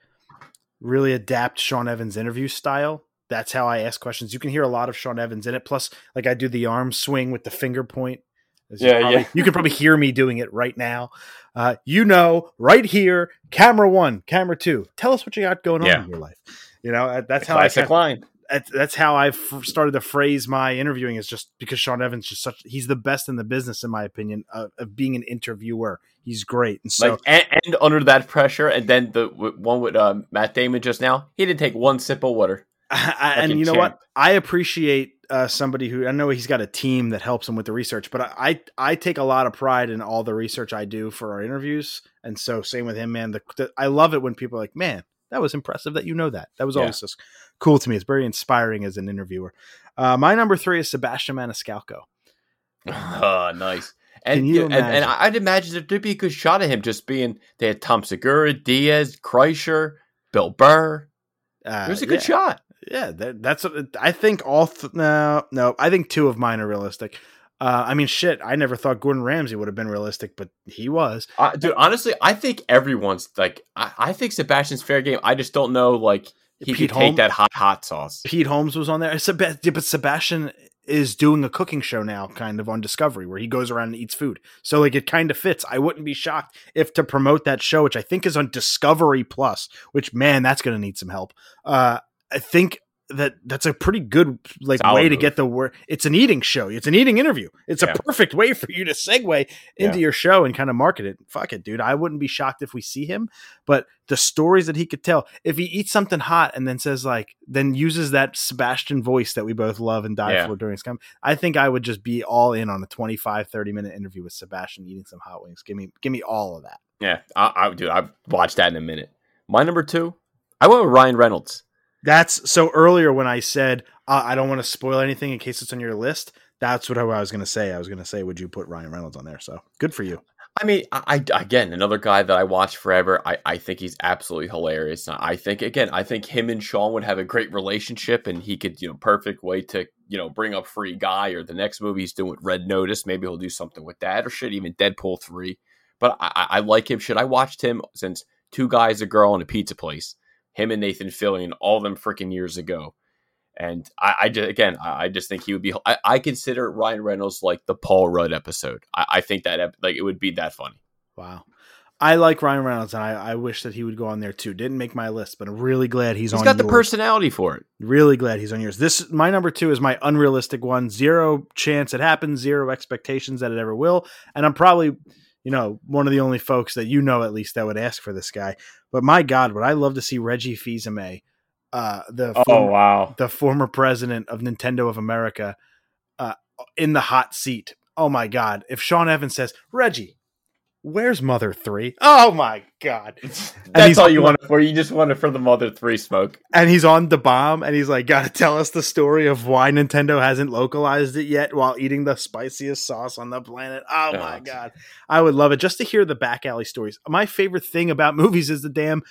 [SPEAKER 2] really adapt Sean Evans' interview style. That's how I ask questions. You can hear a lot of Sean Evans in it. Plus, like I do the arm swing with the finger point
[SPEAKER 3] Yeah,
[SPEAKER 2] probably,
[SPEAKER 3] yeah.
[SPEAKER 2] You can probably hear me doing it right now. Uh, you know, right here, camera one, camera two. Tell us what you got going on
[SPEAKER 3] Yeah.
[SPEAKER 2] in your life. You know, uh, that's
[SPEAKER 3] The
[SPEAKER 2] how I kept-
[SPEAKER 3] line.
[SPEAKER 2] that's, that's how I've started to phrase my interviewing is just because Sean Evans just such he's the best in the business in my opinion of, of being an interviewer. He's great, and so
[SPEAKER 3] like and, and under that pressure, and then the w- one with uh, Matt Damon just now, he didn't take one sip of water.
[SPEAKER 2] I, and you know
[SPEAKER 3] champ.
[SPEAKER 2] what? I appreciate uh, somebody who I know he's got a team that helps him with the research, but I, I I take a lot of pride in all the research I do for our interviews, and so same with him, man. The, the I love it when people are like, man, that was impressive that you know that. That was
[SPEAKER 3] Yeah.
[SPEAKER 2] always just cool to me. It's very inspiring as an interviewer. Uh, my number three is Sebastian Maniscalco.
[SPEAKER 3] Oh, nice. And,
[SPEAKER 2] Can you
[SPEAKER 3] and, and? I'd imagine there would be a good shot of him just being. They had Tom Segura, Diaz, Kreischer, Bill Burr.
[SPEAKER 2] Uh,
[SPEAKER 3] There's a good
[SPEAKER 2] yeah.
[SPEAKER 3] shot.
[SPEAKER 2] Yeah, that, that's I think. All th- no, no, I think two of mine are realistic. Uh, I mean, shit, I never thought Gordon Ramsay would have been realistic, but he was.
[SPEAKER 3] Uh, dude, honestly, I think everyone's like. I, I think Sebastian's fair game. I just don't know, like he
[SPEAKER 2] Pete
[SPEAKER 3] could take that hot hot sauce.
[SPEAKER 2] Pete Holmes was on there. But Sebastian is doing a cooking show now, kind of on Discovery, where he goes around and eats food. So like it kind of fits. I wouldn't be shocked if to promote that show, which I think is on Discovery Plus. Which man, that's going to need some help. Uh, I think that that's a pretty good like
[SPEAKER 3] Solid
[SPEAKER 2] way to get the word. It's an eating show. It's an eating interview. It's
[SPEAKER 3] Yeah.
[SPEAKER 2] a perfect way for you to segue into
[SPEAKER 3] Yeah.
[SPEAKER 2] your show and kind of market it. Fuck it, dude. I wouldn't be shocked if we see him. But the stories that he could tell, if he eats something hot and then says like, then uses that Sebastian voice that we both love and die
[SPEAKER 3] Yeah.
[SPEAKER 2] for during his come, I think I would just be all in on a 25, 30 minute interview with Sebastian eating some hot wings. Give me, give me all of that.
[SPEAKER 3] Yeah, I, I dude, I've watched that in a minute. My number two, I went with Ryan Reynolds.
[SPEAKER 2] That's so earlier when I said uh, I don't want to spoil anything in case it's on your list. That's what I was going to say. I was going to say, would you put Ryan Reynolds on there? So good for you.
[SPEAKER 3] I mean, I, I again another guy that I watch forever. I, I think he's absolutely hilarious. I think again, I think him and Sean would have a great relationship, and he could, you know, perfect way to you know bring up Free Guy or the next movie he's doing Red Notice. Maybe he'll do something with that, or shit, even Deadpool three. But I, I like him. Shit, I watched him since Two Guys, a Girl, and a Pizza Place. Him and Nathan Fillion, all them freaking years ago. And I, I just again, I, I just think he would be. I, I consider Ryan Reynolds like the Paul Rudd episode. I, I think that ep- like it would be that funny.
[SPEAKER 2] Wow. I like Ryan Reynolds, and I, I wish that he would go on there too. Didn't make my list, but I'm really glad he's,
[SPEAKER 3] He's
[SPEAKER 2] on.
[SPEAKER 3] He's got the personality for it.
[SPEAKER 2] Really glad he's on yours. This my number two is my unrealistic one. Zero chance it happens. Zero expectations that it ever will. And I'm probably, you know, one of the only folks that you know at least that would ask for this guy. But my God, would I love to see Reggie Fils-Aimé, uh, the former,
[SPEAKER 3] wow!
[SPEAKER 2] the former president of Nintendo of America, uh, in the hot seat. Oh my God! If Sean Evans says, Reggie, where's Mother Three? Oh my God!
[SPEAKER 3] That's
[SPEAKER 2] he's-
[SPEAKER 3] all you want it for. You just want it for the Mother Three smoke.
[SPEAKER 2] and he's on the bomb and he's like gotta tell us the story of why nintendo hasn't localized it yet while eating the spiciest sauce on the planet oh
[SPEAKER 3] Oh,
[SPEAKER 2] my god i would love it just to hear the back alley stories my favorite thing about movies is the damn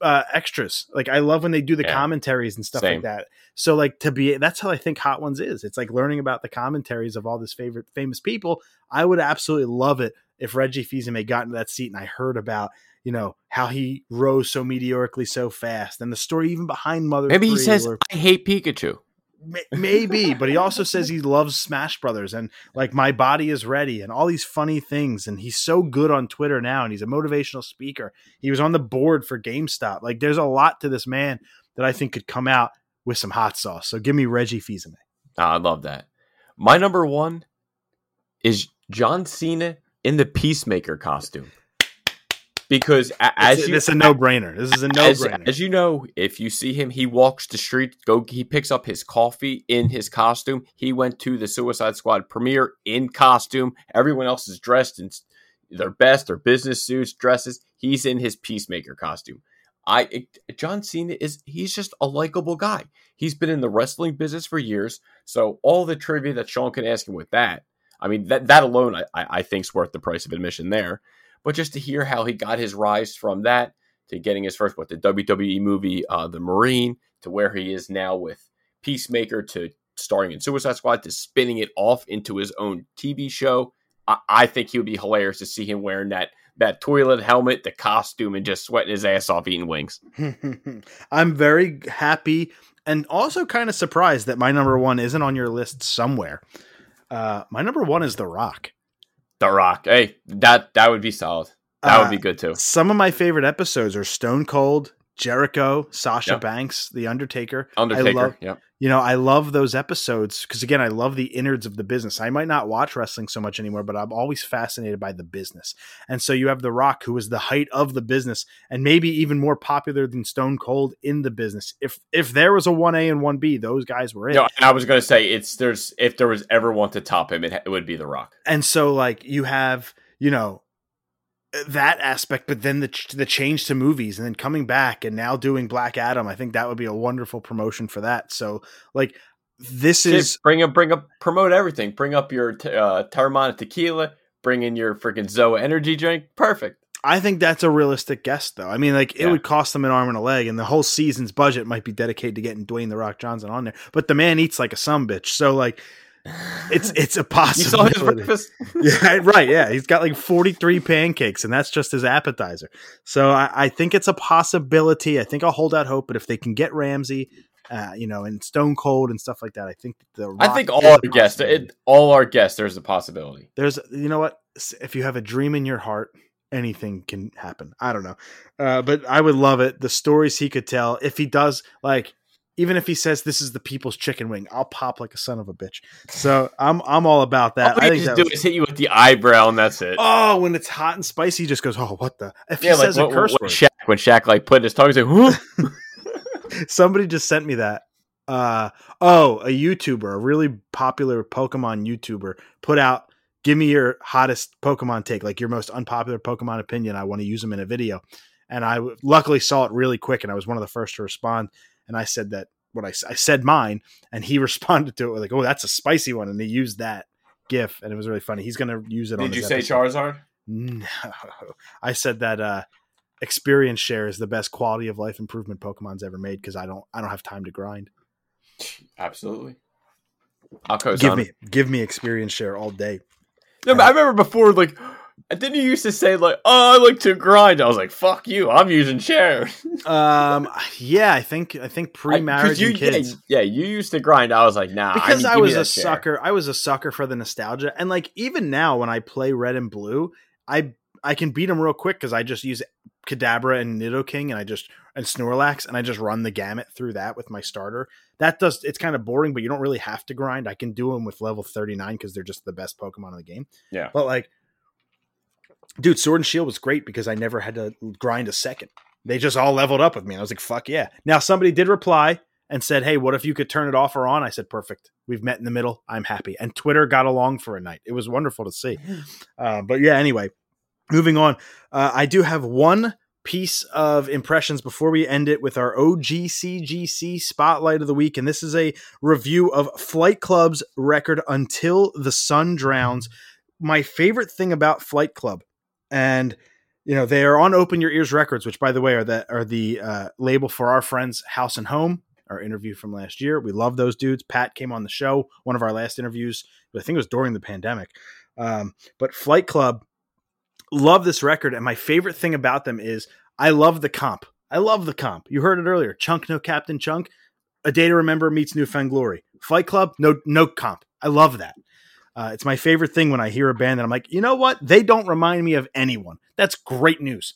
[SPEAKER 2] uh, extras like i love when they do the
[SPEAKER 3] Yeah.
[SPEAKER 2] commentaries and stuff
[SPEAKER 3] Same.
[SPEAKER 2] like that so like to be that's how i think hot ones is it's like learning about the commentaries of all this favorite famous people i would absolutely love it if reggie Fils-Aimé got into that seat and i heard about you know how he rose so meteorically so fast and the story even behind mother
[SPEAKER 3] Maybe he says, "I hate Pikachu."
[SPEAKER 2] Maybe but he also says he loves smash brothers and like my body is ready and all these funny things and he's so good on twitter now and he's a motivational speaker he was on the board for gamestop like there's a lot to this man that i think could come out with some hot sauce so give me reggie Fils-Aimé.
[SPEAKER 3] Ah, I love that. My number one is John Cena in the Peacemaker costume. Because as
[SPEAKER 2] it's,
[SPEAKER 3] you,
[SPEAKER 2] it's a no-brainer this is a no-brainer
[SPEAKER 3] as you know, if you see him, he walks the street, go he picks up his coffee in his costume. He went to the Suicide Squad premiere in costume. Everyone else is dressed in their best, their business suits, dresses. He's in his peacemaker costume. I John Cena is he's just a likable guy. He's been in the wrestling business for years, so all the trivia that Sean can ask him with that, I mean that that alone I, I I think's worth the price of admission there. But just to hear how he got his rise from that to getting his first what the WWE movie uh, The Marine to where he is now with Peacemaker to starring in Suicide Squad to spinning it off into his own TV show. I, I think he would be hilarious to see him wearing that that toilet helmet, the costume, and just sweating his ass off eating wings.
[SPEAKER 2] i'm very happy and also kind of surprised that my number one isn't on your list somewhere uh, my number one is the rock
[SPEAKER 3] The Rock. Hey, that that would be solid. That
[SPEAKER 2] Uh,
[SPEAKER 3] would be good too.
[SPEAKER 2] Some of my favorite episodes are Stone Cold, Jericho, Sasha
[SPEAKER 3] Yep.
[SPEAKER 2] Banks, The Undertaker. I
[SPEAKER 3] Undertaker.
[SPEAKER 2] love,
[SPEAKER 3] yep.
[SPEAKER 2] you know, I love those episodes because again, I love the innards of the business. I might not watch wrestling so much anymore, but I'm always fascinated by the business. And so you have The Rock, who was the height of the business, and maybe even more popular than Stone Cold in the business. If if there was a one A and one B, those guys were it.
[SPEAKER 3] No, I was gonna say it's there's if there was ever one to top him, it, it would be The Rock.
[SPEAKER 2] and so like you have you know that aspect but then the ch- the change to movies and then coming back and now doing black adam i think that would be a wonderful promotion for that so like this
[SPEAKER 3] Shit,
[SPEAKER 2] is
[SPEAKER 3] bring up, bring up, promote everything. Bring up your t- uh, Teremana tequila. Bring in your freaking Zoa energy drink. Perfect.
[SPEAKER 2] i think that's a realistic guess though i mean like it
[SPEAKER 3] Yeah.
[SPEAKER 2] would cost them an arm and a leg and the whole season's budget might be dedicated to getting dwayne the rock johnson on there but the man eats like a some bitch so like it's it's a
[SPEAKER 3] You saw his
[SPEAKER 2] possibility
[SPEAKER 3] breakfast.
[SPEAKER 2] yeah, right. Yeah, he's got like 43 pancakes, and that's just his appetizer. So I, I think it's a possibility. I think I'll hold out hope. But if they can get Ramsay, uh, you know, and Stone Cold and stuff like that, I think the
[SPEAKER 3] I think all our guests, it, all our guests, there's a possibility.
[SPEAKER 2] There's, you know what? If you have a dream in your heart, anything can happen. I don't know, uh, but I would love it. The stories he could tell. If he does, like, even if he says this is the people's chicken wing, I'll pop like a son of a bitch. So I'm I'm all about that.
[SPEAKER 3] All
[SPEAKER 2] I think
[SPEAKER 3] just do
[SPEAKER 2] was-
[SPEAKER 3] is hit you with the eyebrow, and that's it.
[SPEAKER 2] Oh, when it's hot and spicy, he just goes, "Oh, what the?" If
[SPEAKER 3] yeah,
[SPEAKER 2] he
[SPEAKER 3] like
[SPEAKER 2] says
[SPEAKER 3] when,
[SPEAKER 2] a curse
[SPEAKER 3] when
[SPEAKER 2] word,
[SPEAKER 3] Shaq, when Shaq like put his tongue, he's like,
[SPEAKER 2] somebody just sent me that. Uh, oh, a YouTuber, a really popular Pokemon YouTuber, put out, "Give me your hottest Pokemon take, like your most unpopular Pokemon opinion. I want to use them in a video." And I luckily saw it really quick, and I was one of the first to respond. And I said that what I said mine, and he responded to it like, "Oh, that's a spicy one," and he used that GIF, and it was really funny. He's gonna use it. on
[SPEAKER 3] Did you say
[SPEAKER 2] episode.
[SPEAKER 3] Charizard?
[SPEAKER 2] No, I said that uh, experience share is the best quality of life improvement Pokemon's ever made because I don't I don't have time to grind.
[SPEAKER 3] Absolutely. I'll co
[SPEAKER 2] Give me give me experience share all day.
[SPEAKER 3] No, but I remember before, like, didn't you used to say like, "Oh, I like to grind"? I was like, "Fuck you, I'm using share."
[SPEAKER 2] Um, yeah, I think I think pre marriage
[SPEAKER 3] you,
[SPEAKER 2] and kids.
[SPEAKER 3] Yeah, yeah, you used to grind. I was like, "Nah,"
[SPEAKER 2] because
[SPEAKER 3] I,
[SPEAKER 2] I,
[SPEAKER 3] need- give me
[SPEAKER 2] was a
[SPEAKER 3] share.
[SPEAKER 2] sucker. I was a sucker for the nostalgia, and like even now when I play Red and Blue, I I can beat them real quick because I just use Kadabra and Nidoking, and I just and Snorlax, and I just run the gamut through that with my starter. That does it's kind of boring, but you don't really have to grind. I can do them with level thirty nine because they're just the best Pokemon in the game.
[SPEAKER 3] Yeah.
[SPEAKER 2] but like, dude, Sword and Shield was great because I never had to grind a second. They just all leveled up with me. I was like, fuck yeah. Now somebody did reply and said, Hey, what if you could turn it off or on? I said, Perfect. We've met in the middle. I'm happy. And Twitter got along for a night. It was wonderful to see. Uh, but yeah, anyway, moving on. Uh, I do have one piece of impressions before we end it with our OGCGC spotlight of the week. And this is a review of Flight Club's record Until the Sun Drowns. My favorite thing about Flight Club, and you know they are on Open Your Ears Records, which by the way are the are the uh, label for our friends House and Home. Our interview from last year, we love those dudes. Pat came on the show, one of our last interviews. I think it was during the pandemic. Um, but Flight Club, love this record, and my favorite thing about them is I love the comp. I love the comp. You heard it earlier. Chunk no Captain Chunk. A Day to Remember meets New Found Glory. Flight Club, no no comp. I love that. Uh, it's my favorite thing when I hear a band that I'm like, you know what? They don't remind me of anyone. That's great news.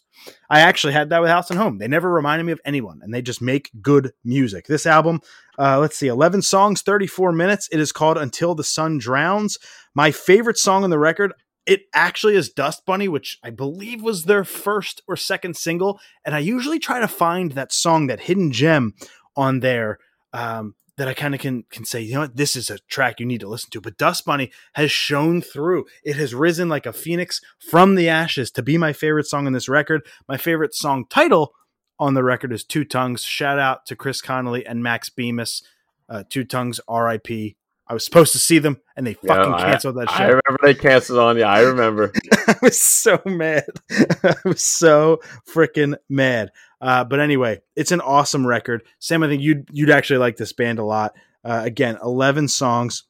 [SPEAKER 2] I actually had that with House and Home. They never reminded me of anyone, and they just make good music. This album, uh, let's see, 11 songs, 34 minutes. It is called Until the Sun Drowns. My favorite song on the record, it actually is Dust Bunny, which I believe was their first or second single. And I usually try to find that song, that hidden gem on there. Um, that I kind of can can say, you know what, this is a track you need to listen to. But Dust Bunny has shown through. It has risen like a phoenix from the ashes to be my favorite song on this record. My favorite song title on the record is Two Tongues. Shout out to Chris Conley and Max Bemis. Uh, Two Tongues, R.I.P. I was supposed to see them, and they
[SPEAKER 3] Yeah,
[SPEAKER 2] fucking
[SPEAKER 3] I-
[SPEAKER 2] canceled that show.
[SPEAKER 3] I remember they canceled on you. I remember.
[SPEAKER 2] I was so mad. I was so freaking mad. Uh, but anyway, it's an awesome record. Sam, I think you'd you'd actually like this band a lot. Uh, again, eleven songs.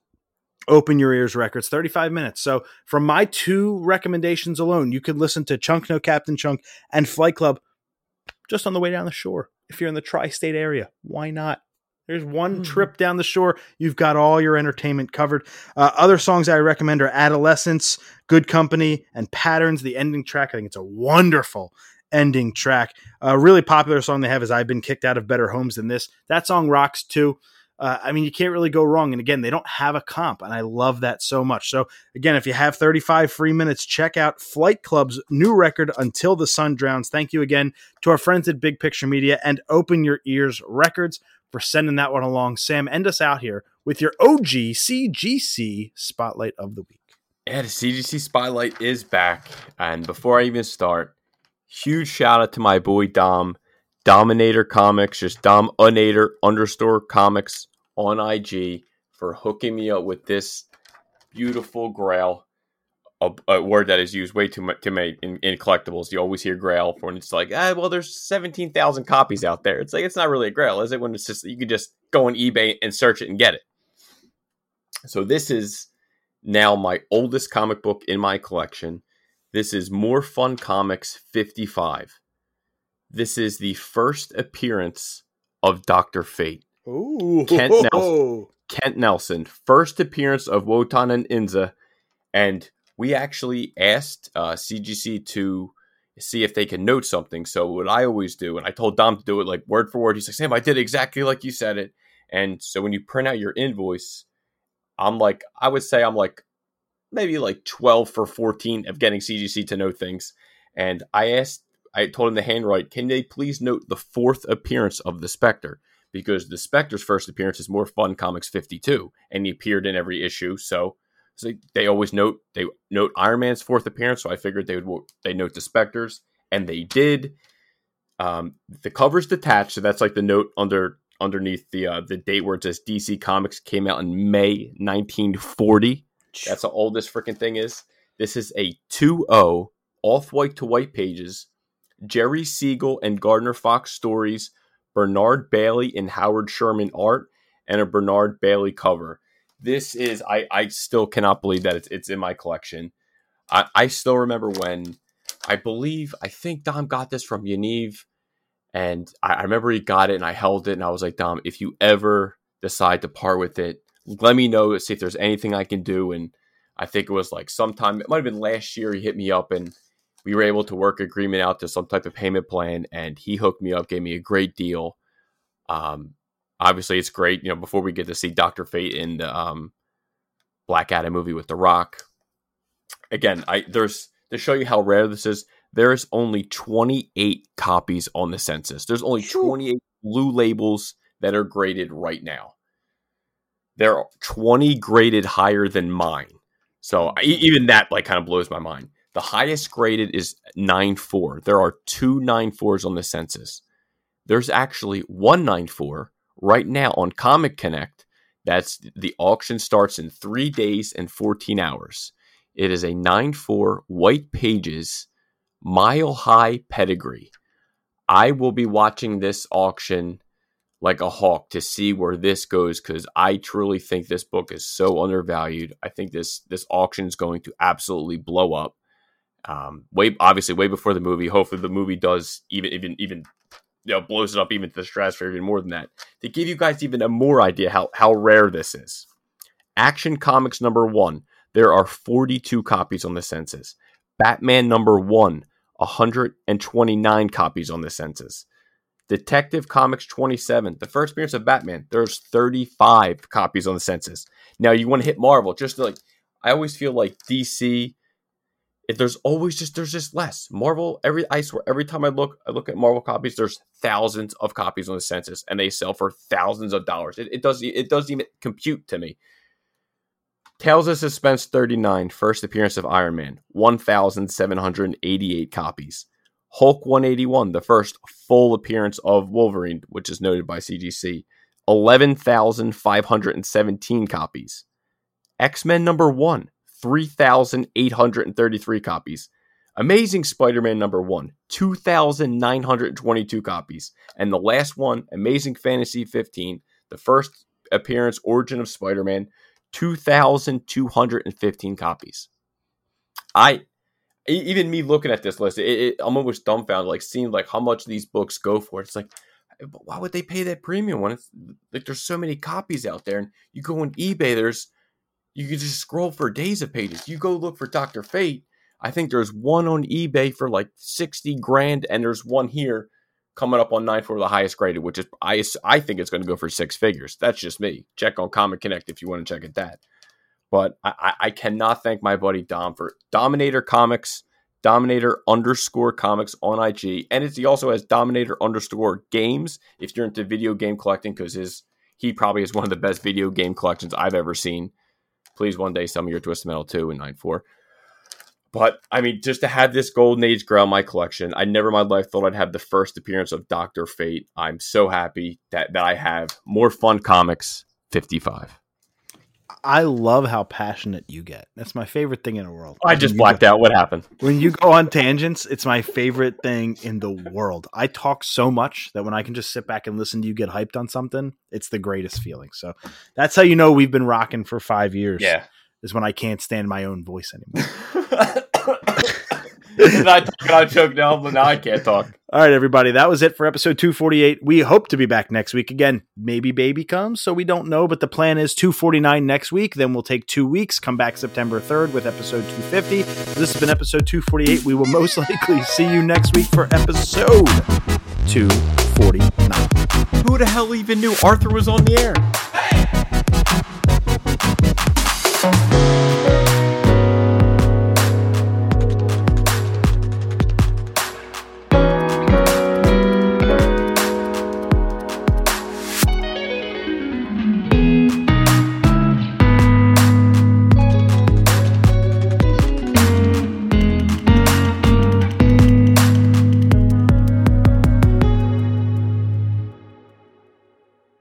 [SPEAKER 2] Open Your Ears Records, 35 minutes. So, from my two recommendations alone, you could listen to Chunk No Captain Chunk and Flight Club just on the way down the shore. If you're in the tri state area, why not? There's one mm-hmm. trip down the shore. You've got all your entertainment covered. Uh, other songs I recommend are Adolescence, Good Company, and Patterns. The ending track, I think it's a wonderful ending track. A really popular song they have is I've Been Kicked Out of Better Homes Than This. That song rocks too. Uh, I mean, you can't really go wrong. And again, they don't have a comp, and I love that so much. So, again, if you have 35 free minutes, check out Flight Club's new record, Until the Sun Drowns. Thank you again to our friends at Big Picture Media and Open Your Ears Records for sending that one along. Sam, end us out here with your OG CGC Spotlight of the Week.
[SPEAKER 3] Yeah, the CGC Spotlight is back. And before I even start, huge shout out to my boy Dom, Dominator Comics, just Dom Unator underscore comics on IG for hooking me up with this beautiful grail a, a, word that is used way too much to make in, in, collectibles. You always hear Grail when it's like, ah, well, there's seventeen thousand copies out there. It's like it's not really a Grail, is it? When it's just you can just go on eBay and search it and get it. So this is now my oldest comic book in my collection. This is More Fun Comics 55. This is the first appearance of Doctor Fate.
[SPEAKER 2] Ooh.
[SPEAKER 3] Kent Nelson. Kent Nelson, first appearance of Wotan and Inza, and we actually asked uh, CGC to see if they can note something. So what I always do, and I told Dom to do it like word for word. He's like, Sam, I did exactly like you said it. And so when you print out your invoice, I'm like, I would say I'm like maybe like 12 for 14 of getting CGC to note things. And I asked, I told him to handwrite, can they please note the fourth appearance of the Spectre? Because the Spectre's first appearance is more fun comics 52, and he appeared in every issue. So so they always note they note Iron Man's fourth appearance, so I figured they would they note the Spectres, and they did. Um, the cover's detached, so that's like the note under underneath the uh, the date where it says DC Comics came out in May 1940. That's the oldest freaking thing is. This is a 2-0 off white to white pages. Jerry Siegel and Gardner Fox stories, Bernard Bailey and Howard Sherman art, and a Bernard Bailey cover this is I I still cannot believe that it's it's in my collection. I I still remember when I believe I think Dom got this from Yaniv, and I, I remember he got it and I held it and I was like Dom, if you ever decide to part with it, let me know see if there's anything I can do. And I think it was like sometime it might have been last year he hit me up and we were able to work agreement out to some type of payment plan and he hooked me up, gave me a great deal. Um, obviously it's great. You know, before we get to see Doctor Fate in the um, Black Adam movie with The Rock. Again, I there's to show you how rare this is. There is only 28 copies on the census. There's only 28 blue labels that are graded right now. There are 20 graded higher than mine. So I, mm. even that like kind of blows my mind. The highest graded is 9.4. There are two 9.4s on the census. There's actually one 9.4 right now on Comic Connect. That's the auction starts in three days and 14 hours. It is a 9 4 white pages, mile high pedigree. I will be watching this auction like a hawk to see where this goes because I truly think this book is so undervalued. I think this this auction is going to absolutely blow up. Um, way obviously way before the movie. Hopefully the movie does even even even you know blows it up even to the stratosphere, even more than that. To give you guys even a more idea how how rare this is. Action Comics number one, there are 42 copies on the census. Batman number one, 129 copies on the census. Detective Comics 27, the first appearance of Batman, there's 35 copies on the census. Now you want to hit Marvel, just like I always feel like DC if there's always just there's just less. Marvel every i swear every time i look i look at marvel copies there's thousands of copies on the census and they sell for thousands of dollars. It, it does it doesn't even compute to me. Tales of suspense 39 first appearance of iron man 1788 copies hulk 181 the first full appearance of wolverine which is noted by cgc 11517 copies x-men number one 3,833 copies. Amazing Spider Man number one, 2,922 copies. And the last one, Amazing Fantasy 15, the first appearance, Origin of Spider Man, 2,215 copies. I, even me looking at this list, it, it, I'm almost dumbfounded, like seeing like how much these books go for. It's like, why would they pay that premium when it's like there's so many copies out there? And you go on eBay, there's you can just scroll for days of pages. You go look for Doctor Fate. I think there's one on eBay for like sixty grand, and there's one here coming up on nine for the highest graded, which is I I think it's going to go for six figures. That's just me. Check on Comic Connect if you want to check it that. But I, I cannot thank my buddy Dom for Dominator Comics, Dominator underscore comics on IG, and he also has Dominator underscore games if you're into video game collecting because his he probably is one of the best video game collections I've ever seen. Please one day sell me your Twisted Metal 2 and 9-4. But I mean, just to have this Golden Age Grail in my collection, I never in my life thought I'd have the first appearance of Doctor Fate. I'm so happy that, that I have more fun comics 55.
[SPEAKER 2] I love how passionate you get. That's my favorite thing in the world.
[SPEAKER 3] I just blacked go, out. What happened?
[SPEAKER 2] When you go on tangents, it's my favorite thing in the world. I talk so much that when I can just sit back and listen to you get hyped on something, it's the greatest feeling. So that's how you know we've been rocking for five years.
[SPEAKER 3] Yeah.
[SPEAKER 2] Is when I can't stand my own voice anymore.
[SPEAKER 3] I talk, I choke now, but now I can't talk.
[SPEAKER 2] All right, everybody. That was it for episode 248. We hope to be back next week. Again, maybe baby comes, so we don't know, but the plan is 249 next week. Then we'll take two weeks, come back September 3rd with episode 250. This has been episode 248. We will most likely see you next week for episode 249.
[SPEAKER 3] Who the hell even knew Arthur was on the air?